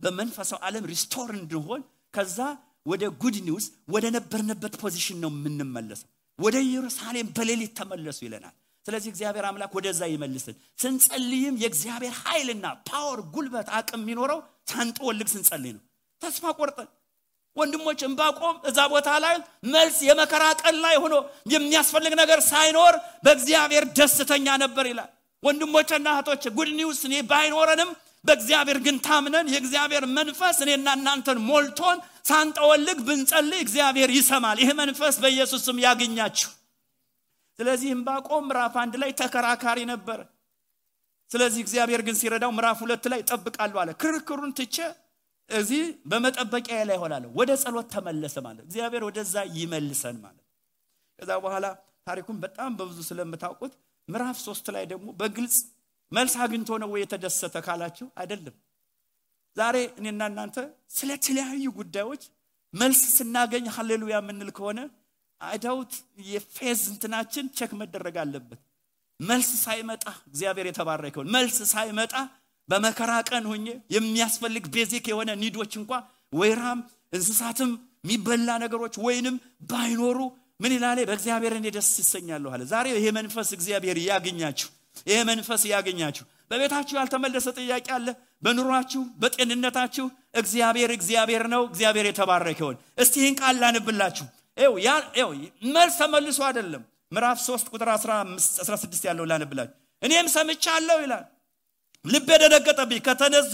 S1: በመንፈሳዊ ዓለም restore እንድንሆን ከዛ ወደ good news ወደ ነበርንበት position ነው የምንመለሰው። ወደ ኢየሩሳሌም በሌሊት ተመለሱ ይለናል። ስለዚህ እግዚአብሔር አምላክ ወደዛ ይመልስን ስንጸልይም የእግዚአብሔር ኃይልና power ጉልበት አቅም የሚኖረው ሳንጠወልግ ስንጸልይ ነው። ተስፋ ቆርጠን ወንድሞች ዕንባቆም እዛ ቦታ ላይ መልስ የመከራ ቀን ላይ ሆኖ የሚያስፈልግ ነገር ሳይኖር በእግዚአብሔር ደስተኛ ነበር ይላል። ወንድሞችና እህቶች ጉድ ኒውስ እኔ ባይኖረንም በእግዚአብሔር ግን ታምነን የእግዚአብሔር መንፈስ እኔና እናንተን ሞልቶን ሳንጠወልግ ብንጸልይ እግዚአብሔር ይሰማል። ይህ መንፈስ በኢየሱስ ስም ያገኛችሁ። ስለዚህ እምባቆም ምዕራፍ አንድ ላይ ተከራካሪ ነበረ። ስለዚህ እግዚአብሔር ግን ሲረዳው ምዕራፍ ሁለት ላይ ጠብቃለሁ አለ። ክርክሩን ትቼ እዚህ በመጠበቂያ ላይ ሆናለሁ ወደ ጸሎት ተመለሰ ማለት እግዚአብሔር ወደዛ ይመልሰን ማለት። ከዛ በኋላ ታሪኩን በጣም በብዙ ስለምታውቁት ምዕራፍ ሶስት ላይ ደግሞ በግልጽ መልስ አግኝቶ ነው ወይ የተደሰተ ካላችሁ? አይደለም። ዛሬ እኔና እናንተ ስለ ተለያዩ ጉዳዮች መልስ ስናገኝ ሀሌሉያ የምንል ከሆነ አይዳውት የ faith እንትናችን check መደረግ አለበት። መልስ ሳይመጣ እግዚአብሔር የተባረከውን መልስ ሳይመጣ በመከራ ቀን ሆኜ የሚያስፈልግ basic የሆነ need ኦች እንኳ ወይራም እንስሳትም የሚበላ ነገሮች ወይንም ባይኖሩ ምን ይላለ በእግዚአብሔር እኔ ደስ ይሰኛለሁ አለ። ዛሬ ይሄ መንፈስ እግዚአብሔር ያገኛችሁ ይሄ መንፈስ ያገኛችሁ በቤታችሁ ያልተመለሰ ጥያቄ አለ? በኑሯችሁ በጤንነታችሁ? እግዚአብሔር እግዚአብሔር ነው እግዚአብሔር የተባረከ ይሆን እስቲ ይህን ቃል ላንብላችሁ። መልስ ተመልሶ አይደለም። ምዕራፍ 3 ቁጥር 16 ያለው ላንብላችሁ። እኔም ሰምቻለሁ ይላል። ልብ የደነገጠብኝ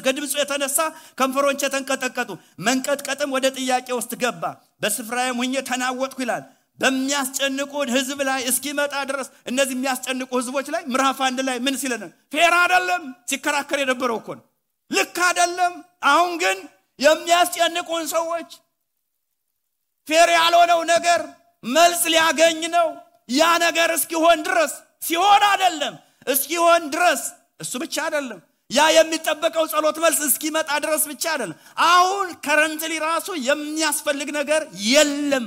S1: ከድምፁ የተነሳ ከንፈሮቼ ተንቀጠቀጡ። መንቀጥቀጥም ወደ ጥያቄ ውስጥ ገባ። በስፍራዬም ሁኜ ተናወጥኩ ይላል በሚያስጨንቁን ህዝብ ላይ እስኪመጣ ድረስ እነዚህ የሚያስጨንቁ ህዝቦች ላይ ምዕራፍ አንድ ላይ ምን ሲለን fair አደለም ሲከራከር የነበረው እኮ ልክ አደለም አሁን ግን የሚያስጨንቁን ሰዎች fair ያልሆነው ነገር መልስ ሊያገኝ ነው። ያ ነገር እስኪሆን ድረስ ሲሆን አይደለም እስኪሆን ድረስ እሱ ብቻ አይደለም። ያ የሚጠበቀው ጸሎት መልስ እስኪመጣ ድረስ ብቻ አይደለም። አሁን currently ራሱ የሚያስፈልግ ነገር የለም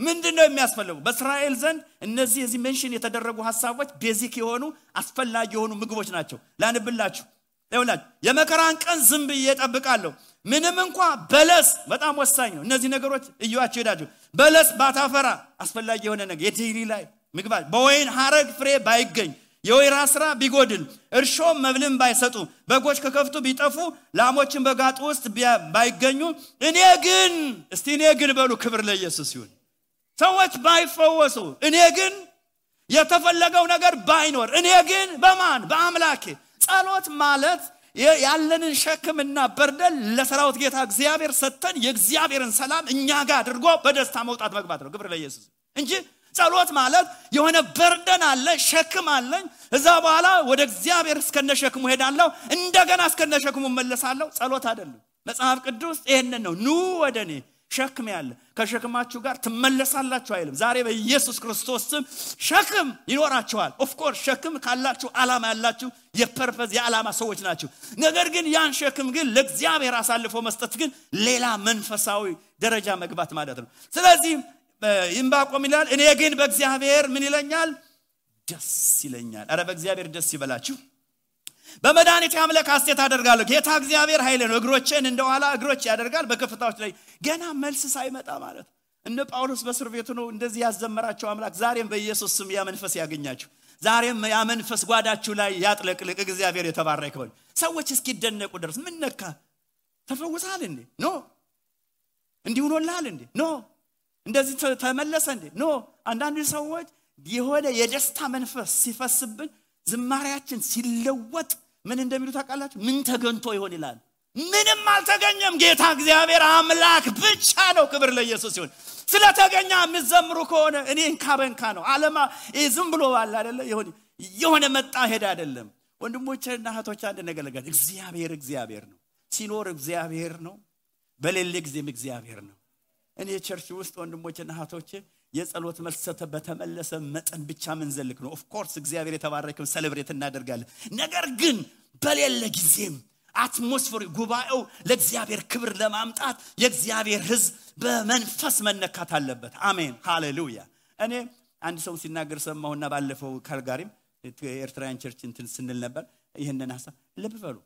S1: ምንድን ነው የሚያስፈልጉ? በእስራኤል ዘንድ እነዚህ የዚህ mention የተደረጉ ሀሳቦች basic የሆኑ አስፈላጊ የሆኑ ምግቦች ናቸው። ላንብላችሁ። ይውላችሁ የመከራን ቀን ዝም ብዬ እጠብቃለሁ። ምንም እንኳ በለስ በጣም ወሳኝ ነው። እነዚህ ነገሮች እዩዋቸው ሄዳችሁ። በለስ ባታፈራ አስፈላጊ የሆነ ነገር የዲሪ ላይ ምግባት በወይን ሀረግ ፍሬ ባይገኝ የወይራ ስራ ቢጎድል እርሾም መብልን ባይሰጡ በጎች ከከፍቱ ቢጠፉ ላሞችን በጋጡ ውስጥ ባይገኙ እኔ ግን እስቲ እኔ ግን በሉ ክብር ለኢየሱስ ይሁን ሰዎች ባይፈወሱ እኔ ግን የተፈለገው ነገር ባይኖር እኔ ግን በማን? በአምላኬ። ጸሎት ማለት ያለንን ሸክምና በርደን ለሰራዊት ጌታ እግዚአብሔር ሰጥተን የእግዚአብሔርን ሰላም እኛ ጋር አድርጎ በደስታ መውጣት መግባት ነው። ክብር ለኢየሱስ እንጂ ጸሎት ማለት የሆነ burden አለ ሸክም አለኝ ከዛ በኋላ ወደ እግዚአብሔር እስከነ ሸክሙ ሄዳለሁ እንደገና እስከነ ሸክሙ መለሳለሁ ጸሎት አይደለም። መጽሐፍ ቅዱስ ይህንን ነው። ኑ ወደ እኔ ሸክም ያለ ከሸክማችሁ ጋር ትመለሳላችሁ አይልም። ዛሬ በኢየሱስ ክርስቶስ ስም ሸክም ይኖራችኋል። of course ሸክም ካላችሁ አላማ ያላችሁ የ purpose የዓላማ ሰዎች ናቸው ነገር ግን ያን ሸክም ግን ለእግዚአብሔር አሳልፎ መስጠት ግን ሌላ መንፈሳዊ ደረጃ መግባት ማለት ነው። ስለዚህ ይንባቆም ይላል። እኔ ግን በእግዚአብሔር ምን ይለኛል? ደስ ይለኛል። አረ በእግዚአብሔር ደስ ይበላችሁ በመድኃኒት አምለክ ሐሴት አደርጋለሁ። ጌታ እግዚአብሔር ኃይል ነው። እግሮችን እንደኋላ እግሮች ያደርጋል በከፍታዎች ላይ ገና መልስ ሳይመጣ ማለት እነ ጳውሎስ በእስር ቤቱ ነው እንደዚህ ያዘመራቸው አምላክ። ዛሬም በኢየሱስ ስም ያ መንፈስ ያገኛችሁ። ዛሬም ያ መንፈስ ጓዳችሁ ላይ ያጥለቅልቅ እግዚአብሔር የተባረከ ይሁን። ሰዎች እስኪደነቁ ድረስ ምን ነካ? ተፈውሳል እንዴ? no። እንዲህ ሆኖልሃል እንዴ? no። እንደዚህ ተመለሰ እንዴ? no። አንዳንድ ሰዎች የሆነ የደስታ መንፈስ ሲፈስብን ዝማሬያችን ሲለወጥ ምን እንደሚሉ ታውቃላችሁ? ምን ተገኝቶ ይሆን ይላል? ምንም አልተገኘም። ጌታ እግዚአብሔር አምላክ ብቻ ነው ክብር ለኢየሱስ ሲሆን ስለተገኘ የምዘምሩ ከሆነ እኔ እንካ በንካ ነው። አለማ ዝም ብሎ አለ አደለ የሆነ መጣ ሄድ አይደለም። ወንድሞችና እህቶች አንድ ነገር እግዚአብሔር እግዚአብሔር ነው። ሲኖር እግዚአብሔር ነው። በሌለ ጊዜም እግዚአብሔር ነው። እኔ church ውስጥ ወንድሞችና እህቶች የጸሎት መልስ በተመለሰ መጠን ብቻ ምንዘልክ ነው? of course እግዚአብሔር የተባረክም celebrate እናደርጋለን። ነገር ግን በሌለ ጊዜም atmosphere ጉባኤው ለእግዚአብሔር ክብር ለማምጣት የእግዚአብሔር ህዝብ በመንፈስ መነካት አለበት። አሜን። ሃሌሉያ። እኔ አንድ ሰው ሲናገር ሰማሁና ባለፈው ካልጋሪም ኤርትራውያን church እንትን ስንል ነበር። ይህንን ሀሳብ ልብ በሉ።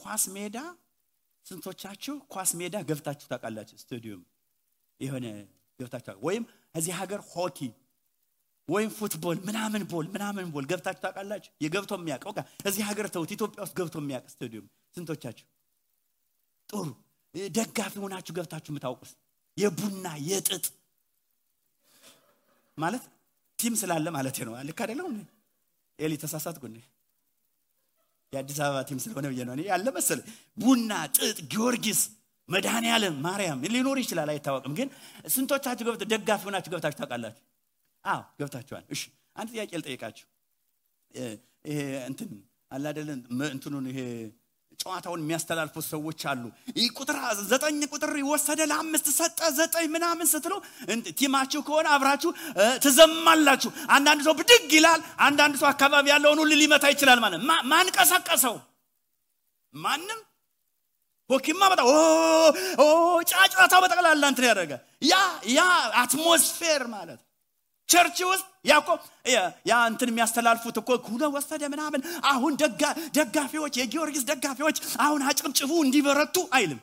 S1: ኳስ ሜዳ ስንቶቻችሁ ኳስ ሜዳ ገብታችሁ ታውቃላችሁ? ስታዲየም የሆነ ገብታችሁ ወይም እዚህ ሀገር hockey ወይም football ምናምን ball ምናምን ball ገብታችሁ ታውቃላችሁ? የገብቶ የሚያውቅ በቃ እዚህ ሀገር ተውት ኢትዮጵያ ውስጥ ገብቶ የሚያውቅ ስታዲየም ስንቶቻችሁ? ጥሩ። ደጋፊ ሆናችሁ ገብታችሁ የምታውቁስ የቡና የጥጥ ማለት ቲም ስላለ ማለት ነው። ልክ አይደለም ኤሊ ተሳሳት ጉኔ የአዲስ አበባ ቲም ስለሆነ ብዬ ነው ያለ መሰለ ቡና ጥጥ ጊዮርጊስ መድኃኔ ዓለም ማርያም ሊኖር ይችላል አይታወቅም። ግን ስንቶቻችሁ ገብተ ደጋፊ ሆናችሁ ገብታችሁ ታውቃላችሁ? አዎ ገብታችኋል። እሺ አንድ ጥያቄ ልጠይቃችሁ። ይሄ እንትን አላደለን እንትኑን ይሄ ጨዋታውን የሚያስተላልፉት ሰዎች አሉ። ይህ ቁጥር ዘጠኝ ቁጥር ወሰደ ለአምስት ሰጠ ዘጠኝ ምናምን ስትሉ team ኣችሁ ከሆነ አብራችሁ ትዘማላችሁ። አንዳንድ ሰው ብድግ ይላል አንዳንድ ሰው አካባቢ ያለውን ሁሉ ሊመታ ይችላል ማለት ማን ቀሰቀሰው? ማንም hockey ማ በጣም ጫጫታው በጠቅላላ እንትን ያደረገ ያ ያ atmosphere ማለት church ውስጥ ያኮ ያ እንትን የሚያስተላልፉት እኮ ሁነ ወሰደ ምናምን። አሁን ደጋፊዎች የጊዮርጊስ ደጋፊዎች አሁን አጭብጭቡ እንዲበረቱ አይልም።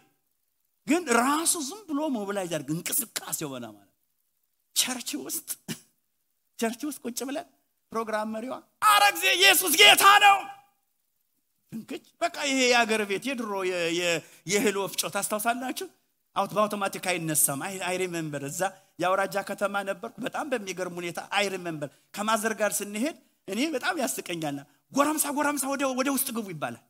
S1: ግን ራሱ ዝም ብሎ mobilize ያደርግ እንቅስቃሴ ሆነ ማለት church ውስጥ church ውስጥ ቁጭ ብለን ፕሮግራም መሪዋ አረ ጊዜ ኢየሱስ ጌታ ነው እንግጭ በቃ ይሄ የአገር ቤት የድሮ የእህል ወፍጮ ታስታውሳላችሁ? በአውቶማቲክ አይነሳም። I remember እዛ የአውራጃ ከተማ ነበርኩ በጣም በሚገርም ሁኔታ I remember ከ mother ጋር ስንሄድ እኔ በጣም ያስቀኛልና ጎረምሳ ጎረምሳ ወደ ውስጥ ግቡ ይባላል።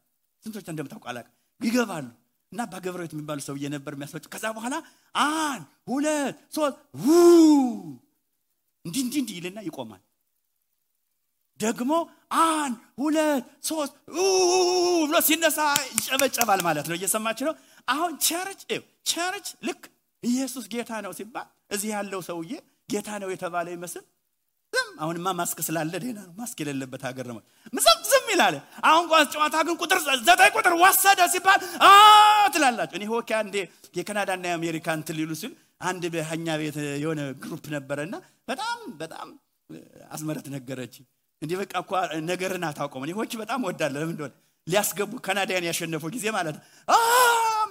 S1: ስንቶች እንደምታውቁ አላቅ ይገባሉ። እና በገብረት የሚባሉ ሰውዬ ነበር የሚያስፈጭ ከዛ በኋላ አንድ ሁለት ሶስት እንዲህ እንዲህ እንዲህ ይልና ይቆማል ደግሞ አንድ ሁለት ሶስት ብሎ ሲነሳ ይጨበጨባል ማለት ነው። እየሰማች ነው? አሁን church church ልክ ኢየሱስ ጌታ ነው ሲባል እዚህ ያለው ሰውዬ ጌታ ነው የተባለ ይመስል ዝም። አሁንማ ማስክ ስላለ ደህና ነው። ማስክ የሌለበት ሀገር ነው። ዝም ዝም ይላል። አሁን ኳስ ጨዋታ ግን ቁጥር ዘጠኝ ቁጥር ወሰደ ሲባል ትላላችሁ። እኔ hockey አንዴ የካናዳና የአሜሪካ እንትን ሊሉ ሲል አንድ በኛ ቤት የሆነ group ነበረና በጣም በጣም አስመረት ነገረች እንዲህ በቃ እኳ ነገርን እኔ ሆኪ በጣም ወዳለ ለምን እንደሆነ ሊያስገቡ ካናዳያን ያሸነፉ ጊዜ ማለት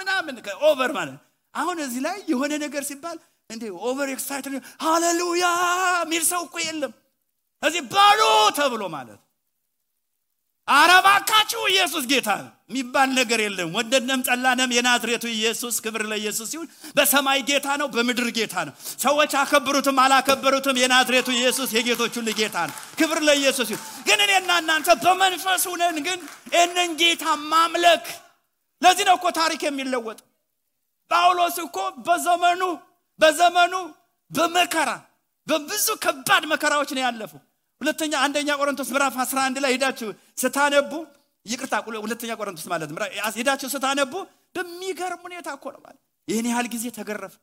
S1: ምናምን ኦቨር ማለት አሁን እዚህ ላይ የሆነ ነገር ሲባል እንዴ ኦቨር ኤክሳይትድ ሃሌሉያ ሚል ሰው እኮ የለም። እዚህ በሉ ተብሎ ማለት አረባካችሁ ኢየሱስ ጌታ የሚባል ነገር የለም። ወደድንም ጠላንም የናዝሬቱ ኢየሱስ ክብር ለኢየሱስ ሲሆን በሰማይ ጌታ ነው በምድር ጌታ ነው። ሰዎች አከብሩትም አላከበሩትም የናዝሬቱ ኢየሱስ የጌቶች ሁሉ ጌታ ነው። ክብር ለኢየሱስ ሲሆን ግን እኔና እናንተ በመንፈስ ሁነን ግን ይህንን ጌታ ማምለክ ለዚህ ነው እኮ ታሪክ የሚለወጥ ጳውሎስ እኮ በዘመኑ በዘመኑ በመከራ በብዙ ከባድ መከራዎች ነው ያለፈው ሁለተኛ አንደኛ ቆሮንቶስ ምዕራፍ 11 ላይ ሄዳችሁ ስታነቡ ይቅርታ ሁለተኛ ቆሮንቶስ ማለት ሄዳችሁ ስታነቡ በሚገርም ሁኔታ እኮ ነው ይህን ያህል ጊዜ ተገረፈ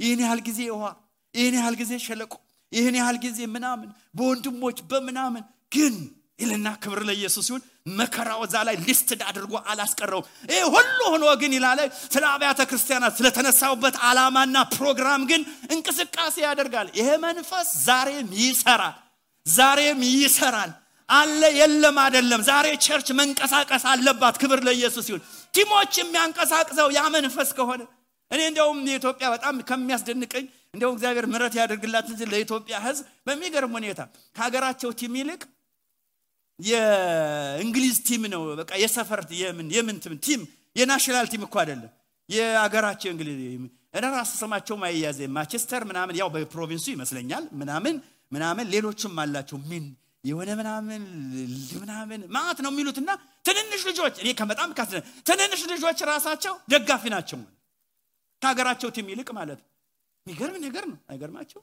S1: ይህን ያህል ጊዜ ውሃ ይህን ያህል ጊዜ ሸለቆ ይህን ያህል ጊዜ ምናምን በወንድሞች በምናምን። ግን ይልና ክብር ለኢየሱስ ሲሆን መከራው እዛ ላይ listed አድርጎ አላስቀረውም። ይህ ሁሉ ሆኖ ግን ይላል ስለ አብያተ ክርስቲያናት ስለተነሳውበት ዓላማና ፕሮግራም ግን እንቅስቃሴ ያደርጋል። ይሄ መንፈስ ዛሬም ይሰራል ዛሬም ይሰራል። አለ የለም አይደለም። ዛሬ church መንቀሳቀስ አለባት። ክብር ለኢየሱስ ሲሆን team ኦች የሚያንቀሳቅሰው ያ መንፈስ ከሆነ እኔ እንደውም የኢትዮጵያ በጣም ከሚያስደንቀኝ እንደውም እግዚአብሔር ምረት ያደርግላት እንጂ ለኢትዮጵያ ህዝብ በሚገርም ሁኔታ ከሀገራቸው team ይልቅ የእንግሊዝ team ነው። በቃ የሰፈር የምን የምን team? የ national team እኮ አይደለም። የአገራቸው እንግሊዝ እኔ ራሱ ስማቸውም አያያዘ ማንቸስተር ምናምን ያው በ province ኡ ይመስለኛል ምናምን ምናምን ሌሎችም አላቸው። ምን የሆነ ምናምን ምናምን ማት ነው የሚሉትና ትንንሽ ልጆች እኔ ከበጣም ካስ ትንንሽ ልጆች ራሳቸው ደጋፊ ናቸው። ከሀገራቸው ቲም ይልቅ ማለት የሚገርም ነገር ነው። አይገርማቸው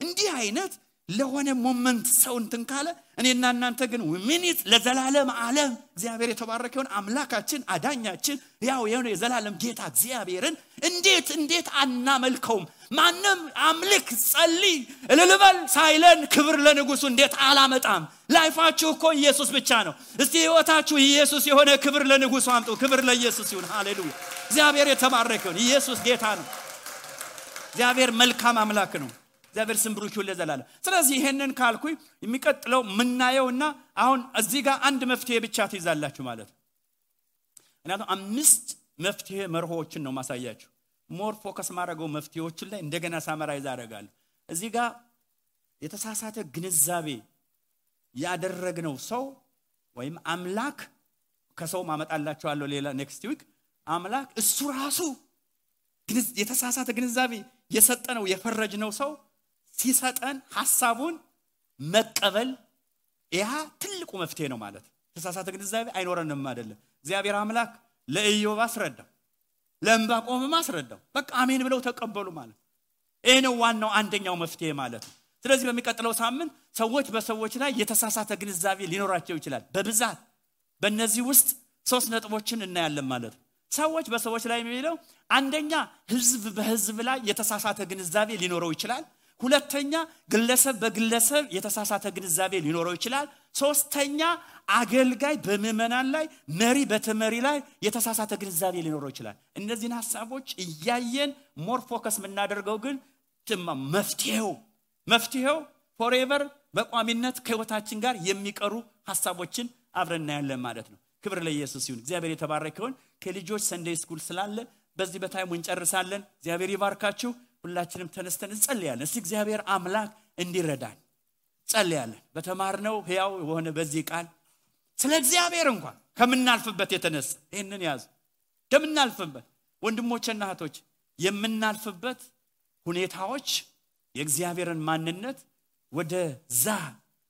S1: እንዲህ አይነት ለሆነ ሞመንት ሰው እንትን ካለ እኔና እናንተ ግን ሚኒት ለዘላለም ዓለም እግዚአብሔር የተባረከውን አምላካችን አዳኛችን ያው የሆነ የዘላለም ጌታ እግዚአብሔርን እንዴት እንዴት አናመልከውም? ማንም አምልክ ጸልይ እልልበል ሳይለን ክብር ለንጉሱ እንዴት አላመጣም? ላይፋችሁ እኮ ኢየሱስ ብቻ ነው። እስቲ ህይወታችሁ ኢየሱስ የሆነ ክብር ለንጉሱ አምጡ። ክብር ለኢየሱስ ይሁን። ሃሌሉያ። እግዚአብሔር የተባረከውን ኢየሱስ ጌታ ነው። እግዚአብሔር መልካም አምላክ ነው እግዚአብሔር ስም ብሩክ ይሁን ለዘላለም። ስለዚህ ይሄንን ካልኩኝ የሚቀጥለው የምናየውና አሁን እዚህ ጋር አንድ መፍትሄ ብቻ ትይዛላችሁ ማለት ነው። ምክንያቱም አምስት መፍትሄ መርሆዎችን ነው ማሳያችሁ። more focus ማድረገው መፍትሄዎችን ላይ እንደገና summarize አደርጋለሁ። እዚህ ጋር የተሳሳተ ግንዛቤ ያደረግነው ሰው ወይም አምላክ ከሰው ማመጣላቸዋለሁ ሌላ next week አምላክ እሱ ራሱ የተሳሳተ ግንዛቤ የሰጠነው የፈረጅነው ሰው ሲሰጠን ሀሳቡን መቀበል ያ ትልቁ መፍትሄ ነው ማለት። ተሳሳተ ግንዛቤ አይኖረንም አይደለም። እግዚአብሔር አምላክ ለኢዮብ አስረዳው ለእንባቆምም አስረዳው። በቃ አሜን ብለው ተቀበሉ ማለት። ይህ ነው ዋናው አንደኛው መፍትሄ ማለት ነው። ስለዚህ በሚቀጥለው ሳምንት ሰዎች በሰዎች ላይ የተሳሳተ ግንዛቤ ሊኖራቸው ይችላል። በብዛት በእነዚህ ውስጥ ሶስት ነጥቦችን እናያለን ማለት ነው። ሰዎች በሰዎች ላይ የሚለው አንደኛ ህዝብ በህዝብ ላይ የተሳሳተ ግንዛቤ ሊኖረው ይችላል ሁለተኛ ግለሰብ በግለሰብ የተሳሳተ ግንዛቤ ሊኖረው ይችላል። ሶስተኛ አገልጋይ በምዕመናን ላይ መሪ በተመሪ ላይ የተሳሳተ ግንዛቤ ሊኖረው ይችላል። እነዚህን ሀሳቦች እያየን more focus የምናደርገው ግን መፍትሄው መፍትሄው forever በቋሚነት ከህይወታችን ጋር የሚቀሩ ሀሳቦችን አብረን እናያለን ማለት ነው። ክብር ለኢየሱስ ይሁን። እግዚአብሔር የተባረከውን። ከልጆች Sunday school ስላለ በዚህ በ time ኡ እንጨርሳለን። እግዚአብሔር ይባርካችሁ ሁላችንም ተነስተን እንጸልያለን። እስቲ እግዚአብሔር አምላክ እንዲረዳን ጸልያለን። በተማርነው ህያው የሆነ በዚህ ቃል ስለ እግዚአብሔር እንኳን ከምናልፍበት የተነሳ ይህንን ያዙ። ከምናልፍበት ወንድሞችና እህቶች የምናልፍበት ሁኔታዎች የእግዚአብሔርን ማንነት ወደ ዛ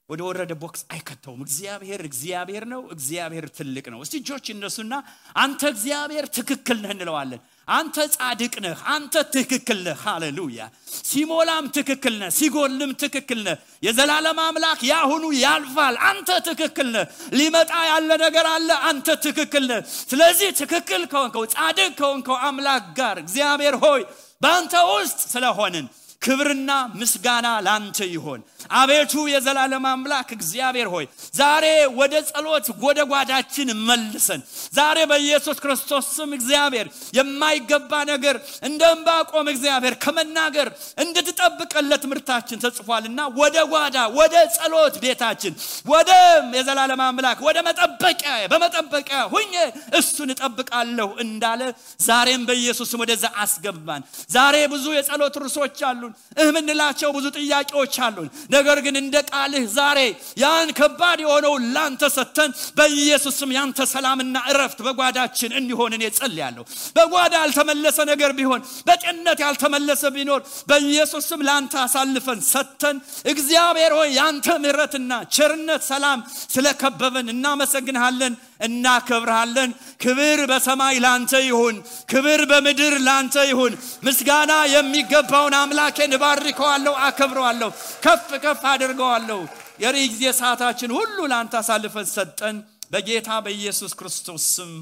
S1: ወደ ወረደ ቦክስ አይከተውም። እግዚአብሔር እግዚአብሔር ነው እግዚአብሔር ትልቅ ነው። እስቲ እጆች እነሱና አንተ እግዚአብሔር ትክክል ነህ እንለዋለን
S2: አንተ ጻድቅ ነህ አንተ ትክክል ነህ። ሃሌሉያ! ሲሞላም ትክክል ነህ ሲጎልም ትክክል ነህ። የዘላለም አምላክ ያሁኑ ያልፋል። አንተ ትክክል ነህ። ሊመጣ ያለ ነገር አለ አንተ ትክክል ነህ። ስለዚህ ትክክል ከሆንከው ጻድቅ ከሆንከው አምላክ ጋር እግዚአብሔር ሆይ በአንተ ውስጥ ስለሆንን ክብርና ምስጋና ላንተ ይሆን አቤቱ የዘላለም አምላክ እግዚአብሔር ሆይ ዛሬ ወደ ጸሎት ወደ ጓዳችን መልሰን ዛሬ በኢየሱስ ክርስቶስ ስም እግዚአብሔር የማይገባ ነገር እንደ እንባቆም እግዚአብሔር ከመናገር እንድትጠብቀን ለትምህርታችን ተጽፏልና ወደ ጓዳ ወደ ጸሎት ቤታችን ወደ የዘላለም አምላክ ወደ መጠበቂያ በመጠበቂያ ሁኜ እሱን እጠብቃለሁ እንዳለ ዛሬም በኢየሱስም ወደዛ አስገባን። ዛሬ ብዙ የጸሎት ርሶች አሉን እምንላቸው ብዙ ጥያቄዎች አሉን። ነገር ግን እንደ ቃልህ ዛሬ ያን ከባድ የሆነው ላንተ ሰተን በኢየሱስም ያንተ ሰላምና እረፍት በጓዳችን እንዲሆን እኔ ጸልያለሁ በጓዳ ያልተመለሰ ነገር ቢሆን በጤንነት ያልተመለሰ ቢኖር በኢየሱስም ለአንተ አሳልፈን ሰተን እግዚአብሔር ሆይ ያንተ ምህረትና ቸርነት ሰላም ስለከበበን እናመሰግንሃለን እናከብርሃለን። ክብር በሰማይ ላንተ ይሁን። ክብር በምድር ላንተ ይሁን። ምስጋና የሚገባውን አምላኬን እባርከዋለሁ አከብረዋለሁ ከፍ ከፍ አድርገዋለሁ። የሪ ጊዜ ሰዓታችን ሁሉ ለአንተ አሳልፈን ሰጠን። በጌታ በኢየሱስ ክርስቶስ ስም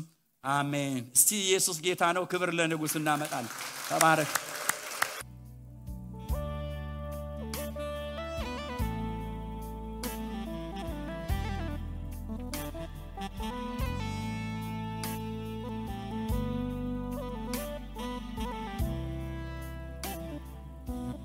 S2: አሜን። እስቲ ኢየሱስ ጌታ ነው። ክብር ለንጉስ እናመጣል ተባረክ